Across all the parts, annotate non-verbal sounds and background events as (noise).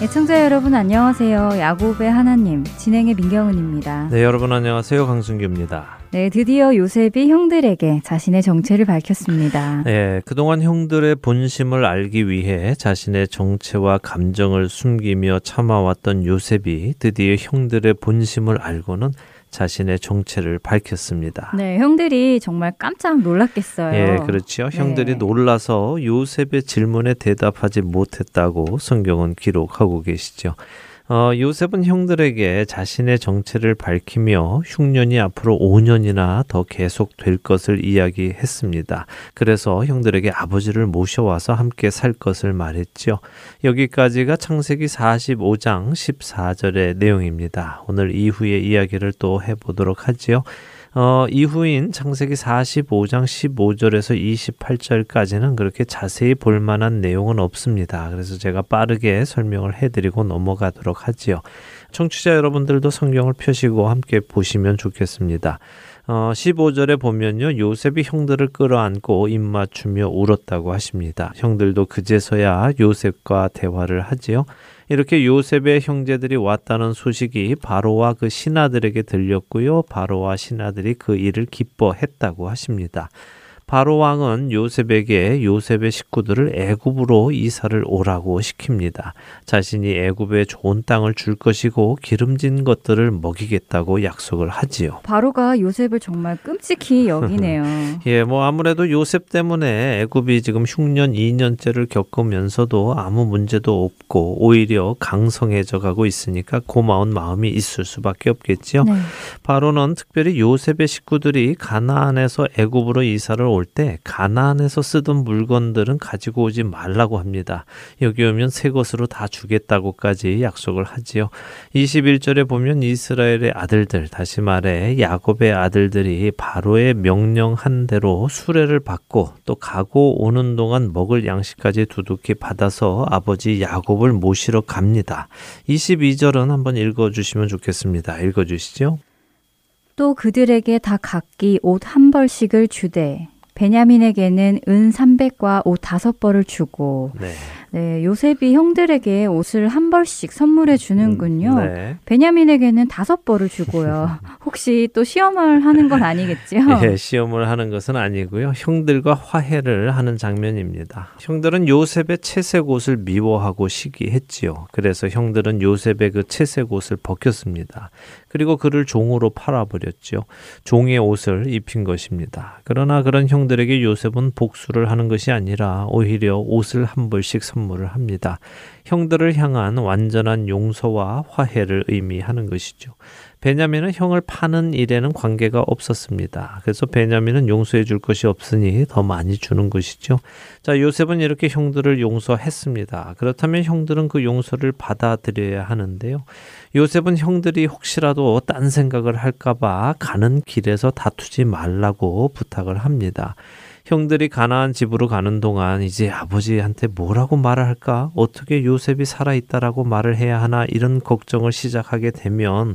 애청자 여러분 안녕하세요. 야곱의 하나님 진행의 민경은입니다. 네, 여러분 안녕하세요. 강순규입니다. 네, 드디어 요셉이 형들에게 자신의 정체를 밝혔습니다. 네, 그동안 형들의 본심을 알기 위해 자신의 정체와 감정을 숨기며 참아왔던 요셉이 드디어 형들의 본심을 알고는 자신의 정체를 밝혔습니다. 네, 형들이 정말 깜짝 놀랐겠어요. 예, 그렇죠. 형들이 네. 놀라서 요셉의 질문에 대답하지 못했다고 성경은 기록하고 계시죠. 어, 요셉은 형들에게 자신의 정체를 밝히며 흉년이 앞으로 5년이나 더 계속될 것을 이야기했습니다. 그래서 형들에게 아버지를 모셔와서 함께 살 것을 말했죠. 여기까지가 창세기 45장 14절의 내용입니다. 오늘 이후의 이야기를 또 해보도록 하지요. 어, 이후인 창세기 45장 15절에서 28절까지는 그렇게 자세히 볼 만한 내용은 없습니다. 그래서 제가 빠르게 설명을 해드리고 넘어가도록 하지요. 청취자 여러분들도 성경을 펴시고 함께 보시면 좋겠습니다. 어, 15절에 보면요. 요셉이 형들을 끌어안고 입맞추며 울었다고 하십니다. 형들도 그제서야 요셉과 대화를 하지요. 이렇게 요셉의 형제들이 왔다는 소식이 바로와 그 신하들에게 들렸고요. 바로와 신하들이 그 일을 기뻐했다고 하십니다. 바로 왕은 요셉에게 요셉의 식구들을 애굽으로 이사를 오라고 시킵니다. 자신이 애굽에 좋은 땅을 줄 것이고 기름진 것들을 먹이겠다고 약속을 하지요. 바로가 요셉을 정말 끔찍히 여기네요. (laughs) 예, 뭐 아무래도 요셉 때문에 애굽이 지금 흉년 2년째를 겪으면서도 아무 문제도 없고 오히려 강성해져 가고 있으니까 고마운 마음이 있을 수밖에 없겠지요. 네. 바로는 특별히 요셉의 식구들이 가나안에서 애굽으로 이사를 올 때 가나안에서 쓰던 물건들은 가지고 오지 말라고 합니다. 여기 오면 새 것으로 다 주겠다고까지 약속을 하지요. 21절에 보면 이스라엘의 아들들, 다시 말해 야곱의 아들들이 바로의 명령한 대로 수레를 받고 또 가고 오는 동안 먹을 양식까지 두둑히 받아서 아버지 야곱을 모시러 갑니다. 22절은 한번 읽어 주시면 좋겠습니다. 읽어 주시죠. 또 그들에게 다 각기 옷 한 벌씩을 주되 베냐민에게는 은 300과 옷 다섯 벌을 주고 네. 네, 요셉이 형들에게 옷을 한 벌씩 선물해 주는군요. 음, 네. 베냐민에게는 다섯 벌을 주고요. (laughs) 혹시 또 시험을 하는 건 아니겠죠? 네, (laughs) 시험을 하는 것은 아니고요. 형들과 화해를 하는 장면입니다. 형들은 요셉의 채색 옷을 미워하고 시기했지요. 그래서 형들은 요셉의 그 채색 옷을 벗겼습니다. 그리고 그를 종으로 팔아버렸죠. 종의 옷을 입힌 것입니다. 그러나 그런 형들에게 요셉은 복수를 하는 것이 아니라 오히려 옷을 한 벌씩 선 물을 합니다. 형들을 향한 완전한 용서와 화해를 의미하는 것이죠. 베냐민은 형을 파는 일에는 관계가 없었습니다. 그래서 베냐민은 용서해 줄 것이 없으니 더 많이 주는 것이죠. 자, 요셉은 이렇게 형들을 용서했습니다. 그렇다면 형들은 그 용서를 받아들여야 하는데요. 요셉은 형들이 혹시라도 딴 생각을 할까봐 가는 길에서 다투지 말라고 부탁을 합니다. 형들이 가나안 집으로 가는 동안 이제 아버지한테 뭐라고 말을 할까? 어떻게 요셉이 살아있다라고 말을 해야 하나? 이런 걱정을 시작하게 되면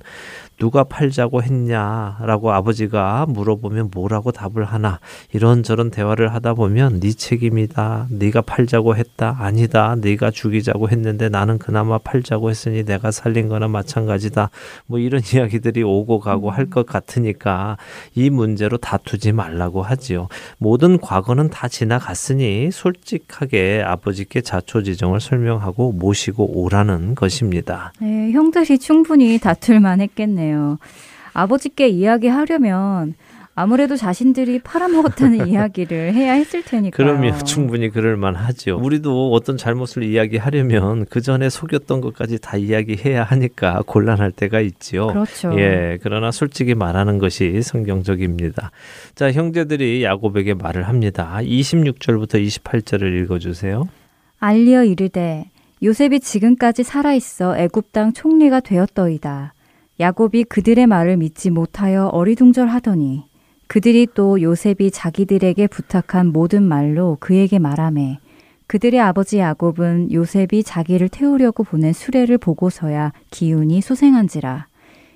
누가 팔자고 했냐라고 아버지가 물어보면 뭐라고 답을 하나 이런저런 대화를 하다 보면 네 책임이다 네가 팔자고 했다 아니다 네가 죽이자고 했는데 나는 그나마 팔자고 했으니 내가 살린 거나 마찬가지다 뭐 이런 (laughs) 이야기들이 오고 가고 할 것 같으니까 이 문제로 다투지 말라고 하지요 모든 과거는 다 지나갔으니 솔직하게 아버지께 자초지정을 설명하고 모시고 오라는 것입니다. 네, 형들이 충분히 다툴 만 했겠네요. 아버지께 이야기하려면 아무래도 자신들이 팔아먹었다는 (laughs) 이야기를 해야 했을 테니까. 그럼요. 충분히 그럴 만하죠. 우리도 어떤 잘못을 이야기하려면 그 전에 속였던 것까지 다 이야기해야 하니까 곤란할 때가 있지요. 그렇죠. 예. 그러나 솔직히 말하는 것이 성경적입니다. 자, 형제들이 야곱에게 말을 합니다. 26절부터 28절을 읽어 주세요. 알리어 이르되 요셉이 지금까지 살아 있어 애굽 땅 총리가 되었더이다. 야곱이 그들의 말을 믿지 못하여 어리둥절하더니 그들이 또 요셉이 자기들에게 부탁한 모든 말로 그에게 말하매 그들의 아버지 야곱은 요셉이 자기를 태우려고 보낸 수레를 보고서야 기운이 소생한지라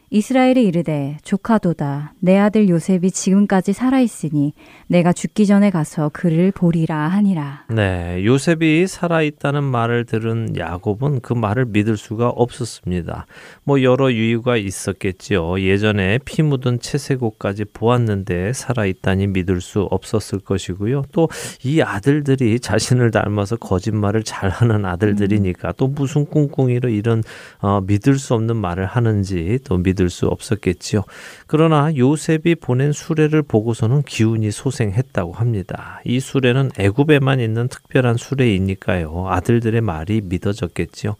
이스라엘이 이르되 조카도다 내 아들 요셉이 지금까지 살아 있으니 내가 죽기 전에 가서 그를 보리라 하니라. 네, 요셉이 살아 있다는 말을 들은 야곱은 그 말을 믿을 수가 없었습니다. 뭐 여러 이유가 있었겠지요. 예전에 피 묻은 채색옷까지 보았는데 살아 있다니 믿을 수 없었을 것이고요. 또 이 아들들이 자신을 닮아서 거짓말을 잘하는 아들들이니까 또 무슨 꿍꿍이로 이런 어, 믿을 수 없는 말을 하는지 또 믿. 믿을 수 없었겠지요. 그러나 요셉이 보낸 수레를 보고서는 기운이 소생했다고 합니다. 이 수레는 애굽에만 있는 특별한 수레이니까요. 아들들의 말이 믿어졌겠지요.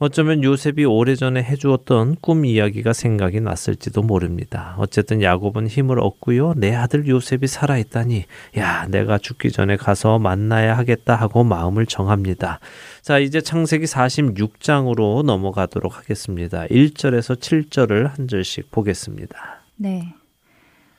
어쩌면 요셉이 오래전에 해주었던 꿈 이야기가 생각이 났을지도 모릅니다. 어쨌든 야곱은 힘을 얻고요. 내 아들 요셉이 살아있다니, 야, 내가 죽기 전에 가서 만나야 하겠다 하고 마음을 정합니다. 자, 이제 창세기 46장으로 넘어가도록 하겠습니다. 1절에서 7절을 한 절씩 보겠습니다. 네.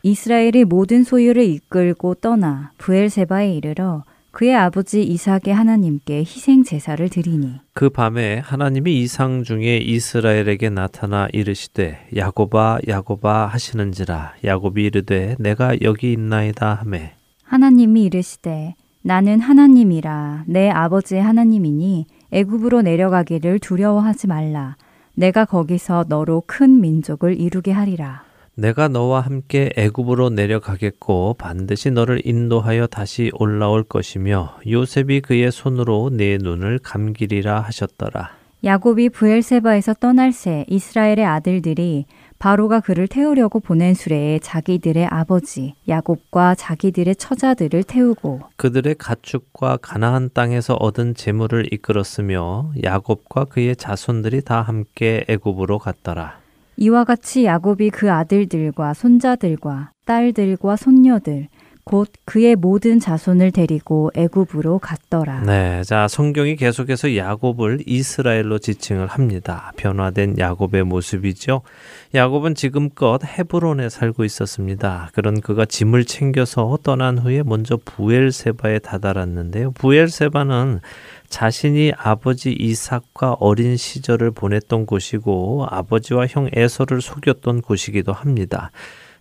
이스라엘이 모든 소유를 이끌고 떠나 부엘세바에 이르러 그의 아버지 이삭의 하나님께 희생 제사를 드리니 그 밤에 하나님이 이상 중에 이스라엘에게 나타나 이르시되 야곱아 야곱아 하시는지라 야곱이 이르되 내가 여기 있나이다 하매 하나님이 이르시되 나는 하나님이라 내 아버지의 하나님이니 애굽으로 내려가기를 두려워하지 말라 내가 거기서 너로 큰 민족을 이루게 하리라 내가 너와 함께 애굽으로 내려가겠고 반드시 너를 인도하여 다시 올라올 것이며 요셉이 그의 손으로 내 눈을 감기리라 하셨더라. 야곱이 부엘세바에서 떠날 새 이스라엘의 아들들이 바로가 그를 태우려고 보낸 수레에 자기들의 아버지 야곱과 자기들의 처자들을 태우고 그들의 가축과 가나안 땅에서 얻은 재물을 이끌었으며 야곱과 그의 자손들이 다 함께 애굽으로 갔더라. 이와 같이 야곱이 그 아들들과 손자들과 딸들과 손녀들 곧 그의 모든 자손을 데리고 애굽으로 갔더라. 네, 자 성경이 계속해서 야곱을 이스라엘로 지칭을 합니다. 변화된 야곱의 모습이죠. 야곱은 지금껏 헤브론에 살고 있었습니다. 그런 그가 짐을 챙겨서 떠난 후에 먼저 부엘세바에 다다랐는데요. 부엘세바는 자신이 아버지 이삭과 어린 시절을 보냈던 곳이고 아버지와 형 에서를 속였던 곳이기도 합니다.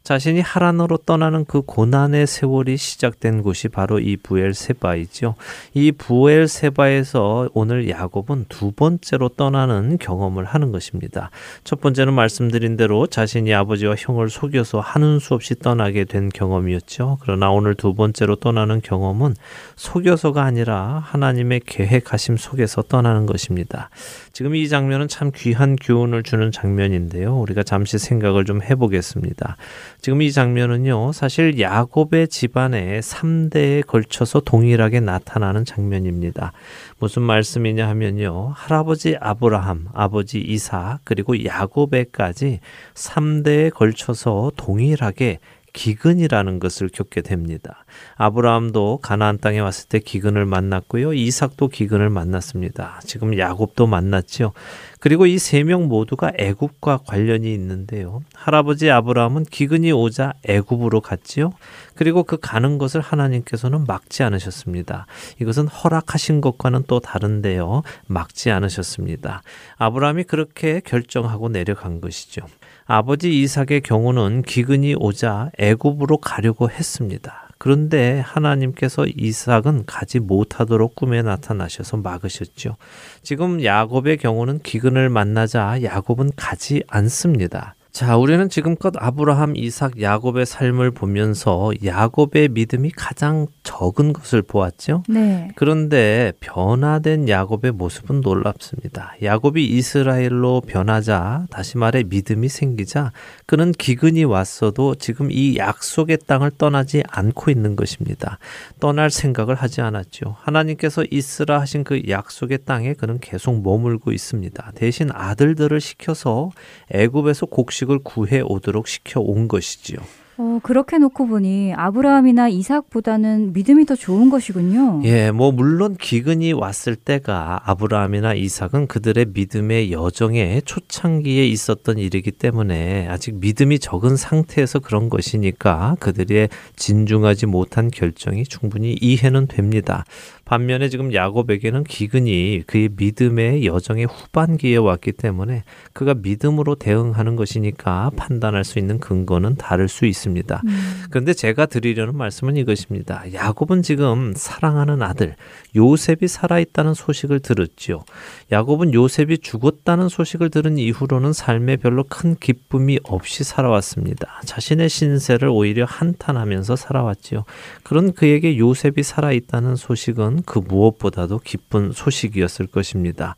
자신이 하란으로 떠나는 그 고난의 세월이 시작된 곳이 바로 이 부엘세바이죠. 이 부엘세바에서 오늘 야곱은 두 번째로 떠나는 경험을 하는 것입니다. 첫 번째는 말씀드린 대로 자신이 아버지와 형을 속여서 하는 수 없이 떠나게 된 경험이었죠. 그러나 오늘 두 번째로 떠나는 경험은 속여서가 아니라 하나님의 계획하심 속에서 떠나는 것입니다. 지금 이 장면은 참 귀한 교훈을 주는 장면인데요. 우리가 잠시 생각을 좀 해보겠습니다. 지금 이 장면은요, 사실 야곱의 집안의 3대에 걸쳐서 동일하게 나타나는 장면입니다. 무슨 말씀이냐 하면요, 할아버지 아브라함, 아버지 이사, 그리고 야곱에까지 3대에 걸쳐서 동일하게 기근이라는 것을 겪게 됩니다. 아브라함도 가나안 땅에 왔을 때 기근을 만났고요. 이삭도 기근을 만났습니다. 지금 야곱도 만났지요. 그리고 이 세 명 모두가 애굽과 관련이 있는데요. 할아버지 아브라함은 기근이 오자 애굽으로 갔지요. 그리고 그 가는 것을 하나님께서는 막지 않으셨습니다. 이것은 허락하신 것과는 또 다른데요. 막지 않으셨습니다. 아브라함이 그렇게 결정하고 내려간 것이죠. 아버지 이삭의 경우는 기근이 오자 애굽으로 가려고 했습니다. 그런데 하나님께서 이삭은 가지 못하도록 꿈에 나타나셔서 막으셨죠. 지금 야곱의 경우는 기근을 만나자 야곱은 가지 않습니다. 자, 우리는 지금껏 아브라함, 이삭, 야곱의 삶을 보면서 야곱의 믿음이 가장 적은 것을 보았죠. 네. 그런데 변화된 야곱의 모습은 놀랍습니다. 야곱이 이스라엘로 변하자 다시 말해 믿음이 생기자 그는 기근이 왔어도 지금 이 약속의 땅을 떠나지 않고 있는 것입니다. 떠날 생각을 하지 않았죠. 하나님께서 있으라 하신 그 약속의 땅에 그는 계속 머물고 있습니다. 대신 아들들을 시켜서 애굽에서 곡식 을 구해 오도록 시켜 온 것이지요. 어, 그렇게 놓고 보니 아브라함이나 이삭보다는 믿음이 더 좋은 것이군요. 예, 뭐 물론 기근이 왔을 때가 아브라함이나 이삭은 그들의 믿음의 여정에 초창기에 있었던 일이기 때문에 아직 믿음이 적은 상태에서 그런 것이니까 그들의 진중하지 못한 결정이 충분히 이해는 됩니다. 반면에 지금 야곱에게는 기근이 그의 믿음의 여정의 후반기에 왔기 때문에 그가 믿음으로 대응하는 것이니까 판단할 수 있는 근거는 다를 수 있습니다. 음. 그런데 제가 드리려는 말씀은 이것입니다. 야곱은 지금 사랑하는 아들 요셉이 살아있다는 소식을 들었지요. 야곱은 요셉이 죽었다는 소식을 들은 이후로는 삶에 별로 큰 기쁨이 없이 살아왔습니다. 자신의 신세를 오히려 한탄하면서 살아왔지요. 그런 그에게 요셉이 살아있다는 소식은 그 무엇보다도 기쁜 소식이었을 것입니다.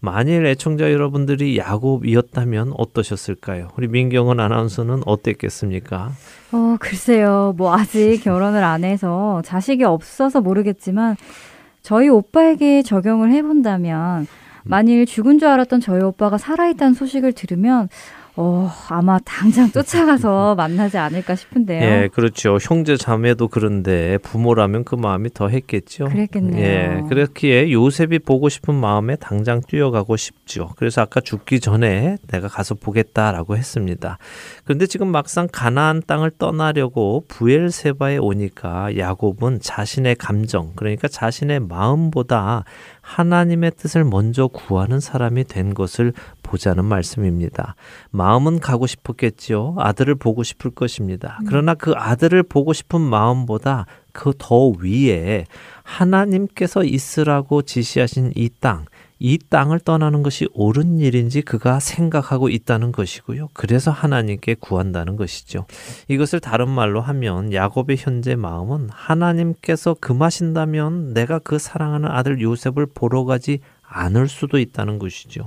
만일 애청자 여러분들이 야곱이었다면 어떠셨을까요? 우리 민경은 아나운서는 어땠겠습니까? 어, 글쎄요. 뭐 아직 결혼을 안 해서 자식이 없어서 모르겠지만 저희 오빠에게 적용을 해본다면 만일 죽은 줄 알았던 저희 오빠가 살아있다는 소식을 들으면 어, 아마 당장 쫓아가서 (laughs) 만나지 않을까 싶은데요. 예, 그렇죠. 형제 자매도 그런데 부모라면 그 마음이 더 했겠죠. 그랬겠네요. 예, 그렇기에 요셉이 보고 싶은 마음에 당장 뛰어가고 싶죠. 그래서 아까 죽기 전에 내가 가서 보겠다라고 했습니다. 그런데 지금 막상 가나안 땅을 떠나려고 부엘세바에 오니까 야곱은 자신의 감정, 그러니까 자신의 마음보다 하나님의 뜻을 먼저 구하는 사람이 된 것을 보자는 말씀입니다. 마음은 가고 싶었겠지요. 아들을 보고 싶을 것입니다. 음. 그러나 그 아들을 보고 싶은 마음보다 그 더 위에 하나님께서 있으라고 지시하신 이 땅, 이 땅을 떠나는 것이 옳은 일인지 그가 생각하고 있다는 것이고요. 그래서 하나님께 구한다는 것이죠. 이것을 다른 말로 하면 야곱의 현재 마음은 하나님께서 금하신다면 내가 그 사랑하는 아들 요셉을 보러 가지 않을 수도 있다는 것이죠.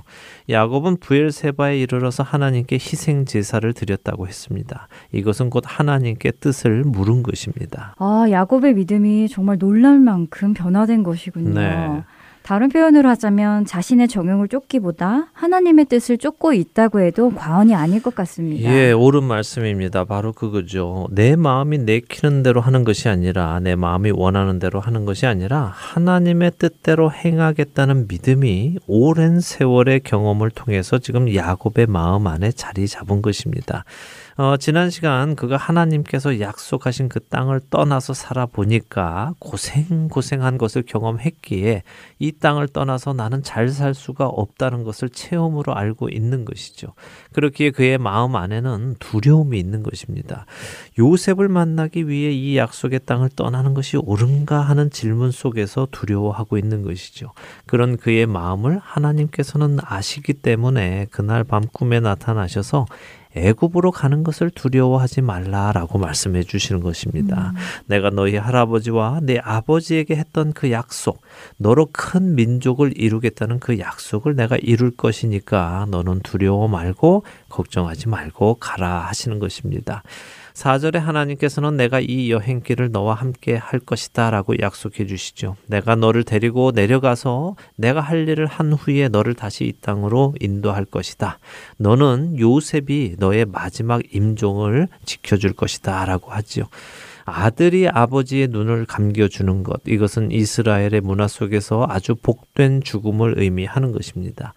야곱은 부엘세바에 이르러서 하나님께 희생 제사를 드렸다고 했습니다. 이것은 곧 하나님께 뜻을 물은 것입니다. 아, 야곱의 믿음이 정말 놀랄 만큼 변화된 것이군요. 네. 다른 표현으로 하자면 자신의 정형을 쫓기보다 하나님의 뜻을 쫓고 있다고 해도 과언이 아닐 것 같습니다. 예, 옳은 말씀입니다. 바로 그거죠. 내 마음이 내키는 대로 하는 것이 아니라 내 마음이 원하는 대로 하는 것이 아니라 하나님의 뜻대로 행하겠다는 믿음이 오랜 세월의 경험을 통해서 지금 야곱의 마음 안에 자리 잡은 것입니다. 어, 지난 시간 그가 하나님께서 약속하신 그 땅을 떠나서 살아보니까 고생고생한 것을 경험했기에 이 땅을 떠나서 나는 잘 살 수가 없다는 것을 체험으로 알고 있는 것이죠. 그렇기에 그의 마음 안에는 두려움이 있는 것입니다. 요셉을 만나기 위해 이 약속의 땅을 떠나는 것이 옳은가 하는 질문 속에서 두려워하고 있는 것이죠. 그런 그의 마음을 하나님께서는 아시기 때문에 그날 밤 꿈에 나타나셔서 애굽으로 가는 것을 두려워하지 말라라고 말씀해 주시는 것입니다. 음. 내가 너희 할아버지와 내 아버지에게 했던 그 약속, 너로 큰 민족을 이루겠다는 그 약속을 내가 이룰 것이니까 너는 두려워 말고 걱정하지 말고 가라 하시는 것입니다. 4절에 하나님께서는 내가 이 여행길을 너와 함께 할 것이다 라고 약속해 주시죠. 내가 너를 데리고 내려가서 내가 할 일을 한 후에 너를 다시 이 땅으로 인도할 것이다. 너는 요셉이 너의 마지막 임종을 지켜줄 것이다 라고 하지요. 아들이 아버지의 눈을 감겨주는 것, 이것은 이스라엘의 문화 속에서 아주 복된 죽음을 의미하는 것입니다.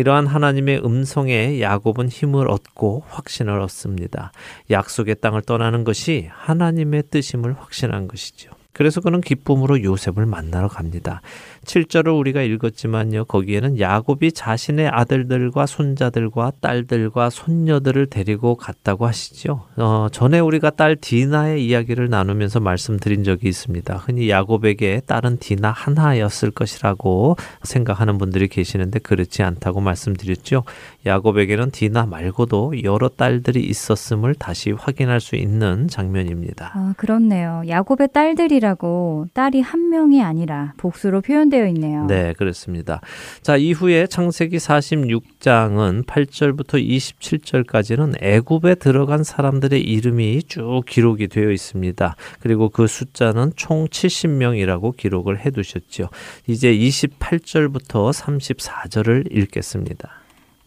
이러한 하나님의 음성에 야곱은 힘을 얻고 확신을 얻습니다. 약속의 땅을 떠나는 것이 하나님의 뜻임을 확신한 것이죠. 그래서 그는 기쁨으로 요셉을 만나러 갑니다. 7절을 우리가 읽었지만요. 거기에는 야곱이 자신의 아들들과 손자들과 딸들과 손녀들을 데리고 갔다고 하시죠. 어, 전에 우리가 딸 디나의 이야기를 나누면서 말씀드린 적이 있습니다. 흔히 야곱에게 딸은 디나 하나였을 것이라고 생각하는 분들이 계시는데 그렇지 않다고 말씀드렸죠. 야곱에게는 디나 말고도 여러 딸들이 있었음을 다시 확인할 수 있는 장면입니다. 아, 그렇네요. 야곱의 딸들이라고 딸이 한 명이 아니라 복수로 표현 되어 있네요. 네, 그렇습니다. 자, 이후에 창세기 46장은 8절부터 27절까지는 애굽에 들어간 사람들의 이름이 쭉 기록이 되어 있습니다. 그리고 그 숫자는 총 70명이라고 기록을 해 두셨죠. 이제 28절부터 34절을 읽겠습니다.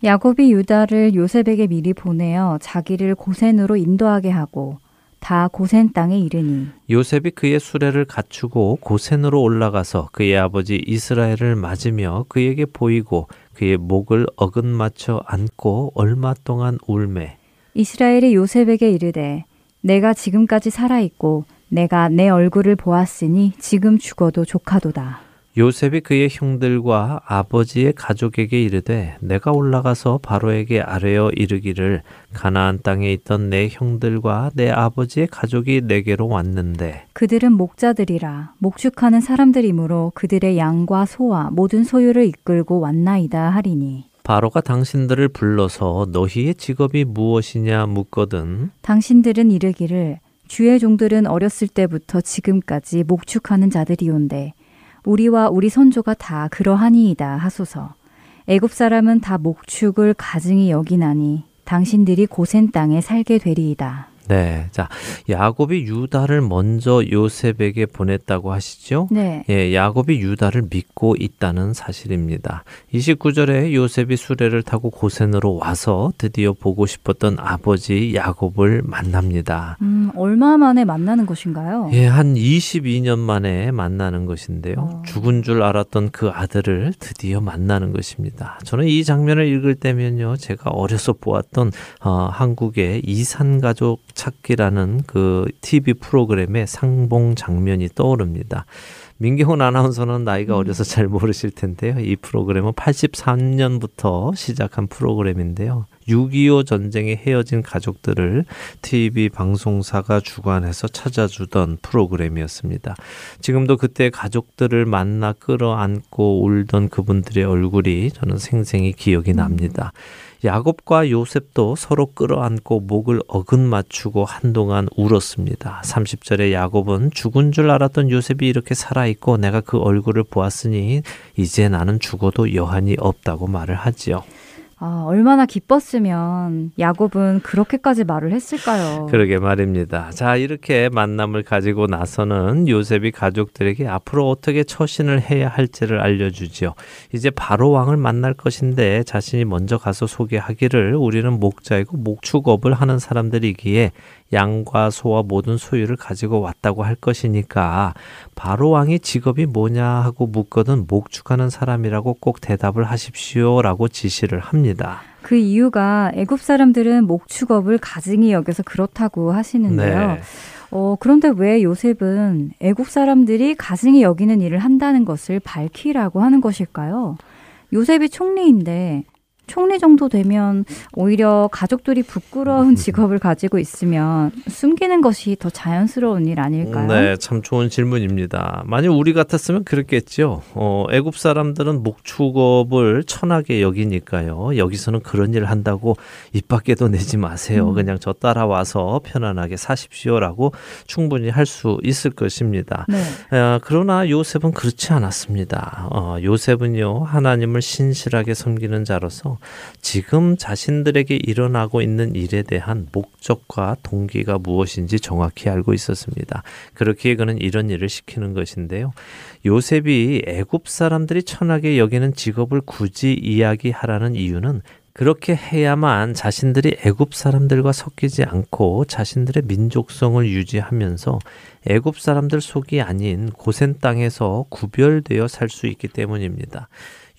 야곱이 유다를 요셉에게 미리 보내어 자기를 고센으로 인도하게 하고 다 고센 땅에 이르니 요셉이 그의 수레를 갖추고 고센으로 올라가서 그의 아버지 이스라엘을 맞으며 그에게 보이고 그의 목을 어긋맞춰 안고 얼마 동안 울매 이스라엘이 요셉에게 이르되 내가 지금까지 살아 있고 내가 내 얼굴을 보았으니 지금 죽어도 조카도다. 요셉이 그의 형들과 아버지의 가족에게 이르되 내가 올라가서 바로에게 아뢰어 이르기를 가나안 땅에 있던 내 형들과 내 아버지의 가족이 내게로 왔는데. 그들은 목자들이라 목축하는 사람들이므로 그들의 양과 소와 모든 소유를 이끌고 왔나이다 하리니. 바로가 당신들을 불러서 너희의 직업이 무엇이냐 묻거든. 당신들은 이르기를 주의 종들은 어렸을 때부터 지금까지 목축하는 자들이온데 우리와 우리 선조가 다 그러하니이다 하소서. 애굽 사람은 다 목축을 가증히 여기나니 당신들이 고센 땅에 살게 되리이다. 네. 자, 야곱이 유다를 먼저 요셉에게 보냈다고 하시죠? 네. 예, 야곱이 유다를 믿고 있다는 사실입니다. 29절에 요셉이 수레를 타고 고센으로 와서 드디어 보고 싶었던 아버지 야곱을 만납니다. 음, 얼마 만에 만나는 것인가요? 예, 한 22년 만에 만나는 것인데요. 어. 죽은 줄 알았던 그 아들을 드디어 만나는 것입니다. 저는 이 장면을 읽을 때면요. 제가 어려서 보았던 어, 한국의 이산 가족 찾기라는 그 TV 프로그램의 상봉 장면이 떠오릅니다. 민경훈 아나운서는 나이가 음. 어려서 잘 모르실 텐데요. 이 프로그램은 83년부터 시작한 프로그램인데요. 6.25 전쟁에 헤어진 가족들을 TV 방송사가 주관해서 찾아주던 프로그램이었습니다. 지금도 그때 가족들을 만나 끌어안고 울던 그분들의 얼굴이 저는 생생히 기억이 납니다. 음. 야곱과 요셉도 서로 끌어안고 목을 어긋 맞추고 한동안 울었습니다. 30절에 야곱은 죽은 줄 알았던 요셉이 이렇게 살아있고 내가 그 얼굴을 보았으니 이제 나는 죽어도 여한이 없다고 말을 하지요. 아, 얼마나 기뻤으면 야곱은 그렇게까지 말을 했을까요? 그러게 말입니다. 자, 이렇게 만남을 가지고 나서는 요셉이 가족들에게 앞으로 어떻게 처신을 해야 할지를 알려주지요. 이제 바로 왕을 만날 것인데 자신이 먼저 가서 소개하기를 우리는 목자이고 목축업을 하는 사람들이기에 양과 소와 모든 소유를 가지고 왔다고 할 것이니까 바로 왕이 직업이 뭐냐 하고 묻거든 목축하는 사람이라고 꼭 대답을 하십시오라고 지시를 합니다. 그 이유가 애굽 사람들은 목축업을 가증히 여겨서 그렇다고 하시는데요. 네. 어, 그런데 왜 요셉은 애굽 사람들이 가증히 여기는 일을 한다는 것을 밝히라고 하는 것일까요? 요셉이 총리인데 총리 정도 되면 오히려 가족들이 부끄러운 음. 직업을 가지고 있으면 숨기는 것이 더 자연스러운 일 아닐까요? 네, 참 좋은 질문입니다. 만약 우리 같았으면 그랬겠죠. 어, 애굽 사람들은 목축업을 천하게 여기니까요. 여기서는 그런 일을 한다고 입 밖에도 내지 마세요. 음. 그냥 저 따라와서 편안하게 사십시오라고 충분히 할 수 있을 것입니다. 네. 어, 그러나 요셉은 그렇지 않았습니다. 어, 요셉은요 하나님을 신실하게 섬기는 자로서 지금 자신들에게 일어나고 있는 일에 대한 목적과 동기가 무엇인지 정확히 알고 있었습니다. 그렇기에 그는 이런 일을 시키는 것인데요. 요셉이 애굽 사람들이 천하게 여기는 직업을 굳이 이야기하라는 이유는 그렇게 해야만 자신들이 애굽 사람들과 섞이지 않고 자신들의 민족성을 유지하면서 애굽 사람들 속이 아닌 고센 땅에서 구별되어 살 수 있기 때문입니다.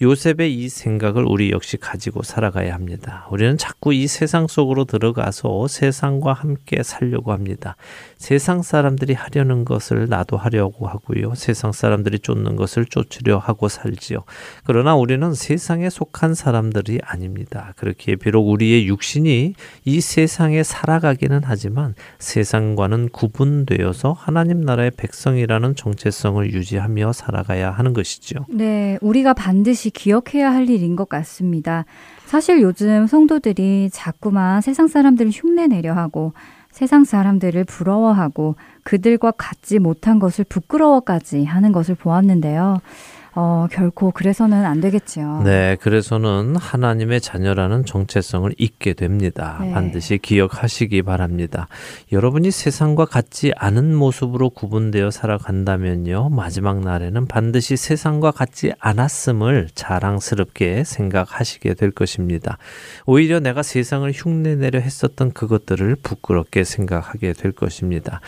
요셉의 이 생각을 우리 역시 가지고 살아가야 합니다. 우리는 자꾸 이 세상 속으로 들어가서 세상과 함께 살려고 합니다. 세상 사람들이 하려는 것을 나도 하려고 하고요. 세상 사람들이 쫓는 것을 쫓으려 하고 살지요. 그러나 우리는 세상에 속한 사람들이 아닙니다. 그렇기에 비록 우리의 육신이 이 세상에 살아가기는 하지만 세상과는 구분되어서 하나님 나라의 백성이라는 정체성을 유지하며 살아가야 하는 것이죠. 네, 우리가 반드시 기억해야 할 일인 것 같습니다. 사실 요즘 성도들이 자꾸만 세상 사람들을 흉내내려 하고 세상 사람들을 부러워하고 그들과 같지 못한 것을 부끄러워까지 하는 것을 보았는데요. 어, 결코 그래서는 안 되겠지요. 네, 그래서는 하나님의 자녀라는 정체성을 잊게 됩니다. 네. 반드시 기억하시기 바랍니다. 여러분이 세상과 같지 않은 모습으로 구분되어 살아간다면요, 마지막 날에는 반드시 세상과 같지 않았음을 자랑스럽게 생각하시게 될 것입니다. 오히려 내가 세상을 흉내내려 했었던 그것들을 부끄럽게 생각하게 될 것입니다.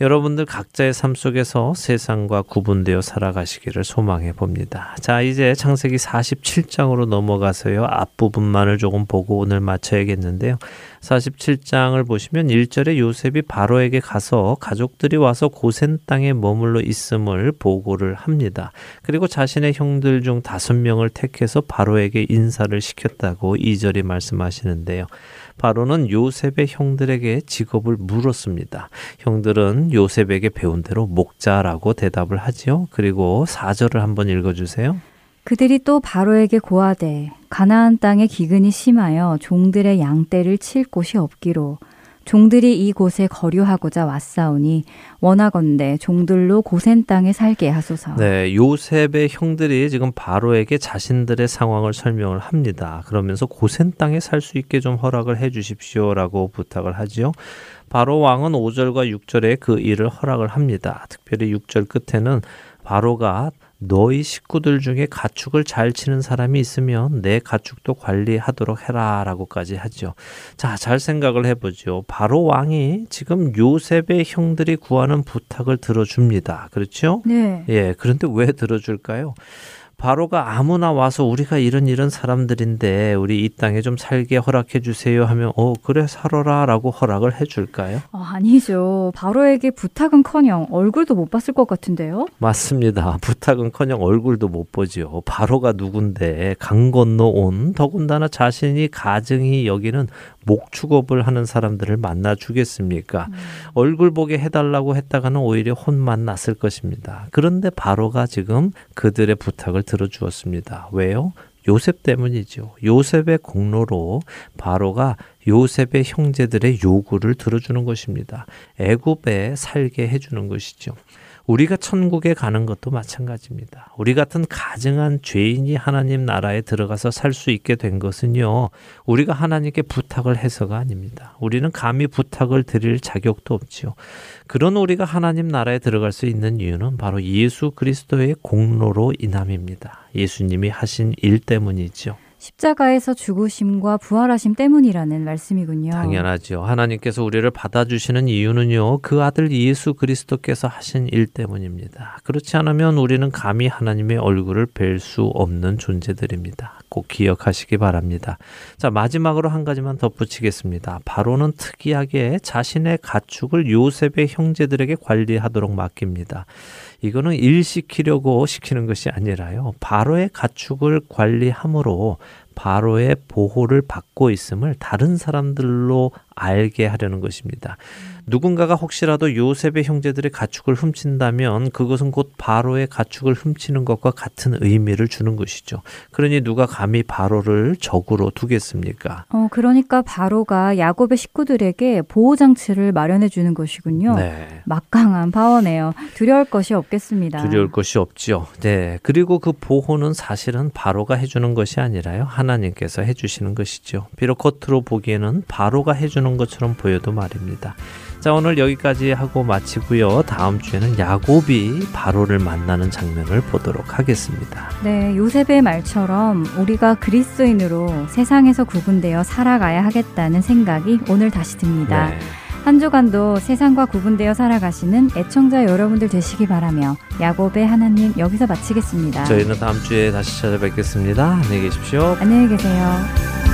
여러분들 각자의 삶 속에서 세상과 구분되어 살아가시기를 소망해 봅니다. 자, 이제 창세기 47장으로 넘어가서요. 앞부분만을 조금 보고 오늘 마쳐야겠는데요. 47장을 보시면 1절에 요셉이 바로에게 가서 가족들이 와서 고센 땅에 머물러 있음을 보고를 합니다. 그리고 자신의 형들 중 다섯 명을 택해서 바로에게 인사를 시켰다고 2절이 말씀하시는데요. 바로는 요셉의 형들에게 직업을 물었습니다. 형들은 요셉에게 배운 대로 목자라고 대답을 하지요. 그리고 4절을 한번 읽어 주세요. 그들이 또 바로에게 고하되 가나안 땅에 기근이 심하여 종들의 양떼를 칠 곳이 없기로 종들이 이곳에 거류하고자 왔사오니 원하건대 종들로 고센 땅에 살게 하소서. 네, 요셉의 형들이 지금 바로에게 자신들의 상황을 설명을 합니다. 그러면서 고센 땅에 살 수 있게 좀 허락을 해 주십시오라고 부탁을 하지요. 바로 왕은 5절과 6절에 그 일을 허락을 합니다. 특별히 6절 끝에는 바로가 너희 식구들 중에 가축을 잘 치는 사람이 있으면 내 가축도 관리하도록 해라라고까지 하죠. 자, 잘 생각을 해보죠. 바로 왕이 지금 요셉의 형들이 구하는 부탁을 들어줍니다. 그렇죠? 네. 예, 그런데 왜 들어줄까요? 바로가 아무나 와서 우리가 이런 이런 사람들인데 우리 이 땅에 좀 살게 허락해 주세요 하면 어 그래 살아라라고 허락을 해 줄까요? 어, 아니죠. 바로에게 부탁은커녕 얼굴도 못 봤을 것 같은데요. 맞습니다. 부탁은커녕 얼굴도 못 보지요. 바로가 누군데 강 건너 온 더군다나 자신이 가증히 여기는 목축업을 하는 사람들을 만나 주겠습니까? 음. 얼굴 보게 해달라고 했다가는 오히려 혼만 났을 것입니다. 그런데 바로가 지금 그들의 부탁을 들어주었습니다. 왜요? 요셉 때문이죠. 요셉의 공로로 바로가 요셉의 형제들의 요구를 들어주는 것입니다. 애굽에 살게 해주는 것이죠. 우리가 천국에 가는 것도 마찬가지입니다. 우리 같은 가증한 죄인이 하나님 나라에 들어가서 살 수 있게 된 것은요, 우리가 하나님께 부탁을 해서가 아닙니다. 우리는 감히 부탁을 드릴 자격도 없지요. 그런 우리가 하나님 나라에 들어갈 수 있는 이유는 바로 예수 그리스도의 공로로 인함입니다. 예수님이 하신 일 때문이죠. 십자가에서 죽으심과 부활하심 때문이라는 말씀이군요. 당연하죠. 하나님께서 우리를 받아주시는 이유는요, 그 아들 예수 그리스도께서 하신 일 때문입니다. 그렇지 않으면 우리는 감히 하나님의 얼굴을 뵐 수 없는 존재들입니다. 꼭 기억하시기 바랍니다. 자, 마지막으로 한 가지만 덧붙이겠습니다. 바로는 특이하게 자신의 가축을 요셉의 형제들에게 관리하도록 맡깁니다. 이거는 일시키려고 시키는 것이 아니라요. 바로의 가축을 관리함으로 바로의 보호를 받고 있음을 다른 사람들로 알게 하려는 것입니다. 누군가가 혹시라도 요셉의 형제들의 가축을 훔친다면 그것은 곧 바로의 가축을 훔치는 것과 같은 의미를 주는 것이죠. 그러니 누가 감히 바로를 적으로 두겠습니까? 어, 그러니까 바로가 야곱의 식구들에게 보호 장치를 마련해 주는 것이군요. 네. 막강한 파워네요. 두려울 것이 없겠습니다. 두려울 것이 없지요. 네. 그리고 그 보호는 사실은 바로가 해 주는 것이 아니라요. 하나님께서 해 주시는 것이죠. 비록 겉으로 보기에는 바로가 해 주는 것처럼 보여도 말입니다. 자, 오늘 여기까지 하고 마치고요. 다음 주에는 야곱이 바로를 만나는 장면을 보도록 하겠습니다. 네, 요셉의 말처럼 우리가 그리스도인으로 세상에서 구분되어 살아가야 하겠다는 생각이 오늘 다시 듭니다. 네. 한 주간도 세상과 구분되어 살아가시는 애청자 여러분들 되시기 바라며 야곱의 하나님 여기서 마치겠습니다. 저희는 다음 주에 다시 찾아뵙겠습니다. 안녕히 계십시오. 안녕히 계세요.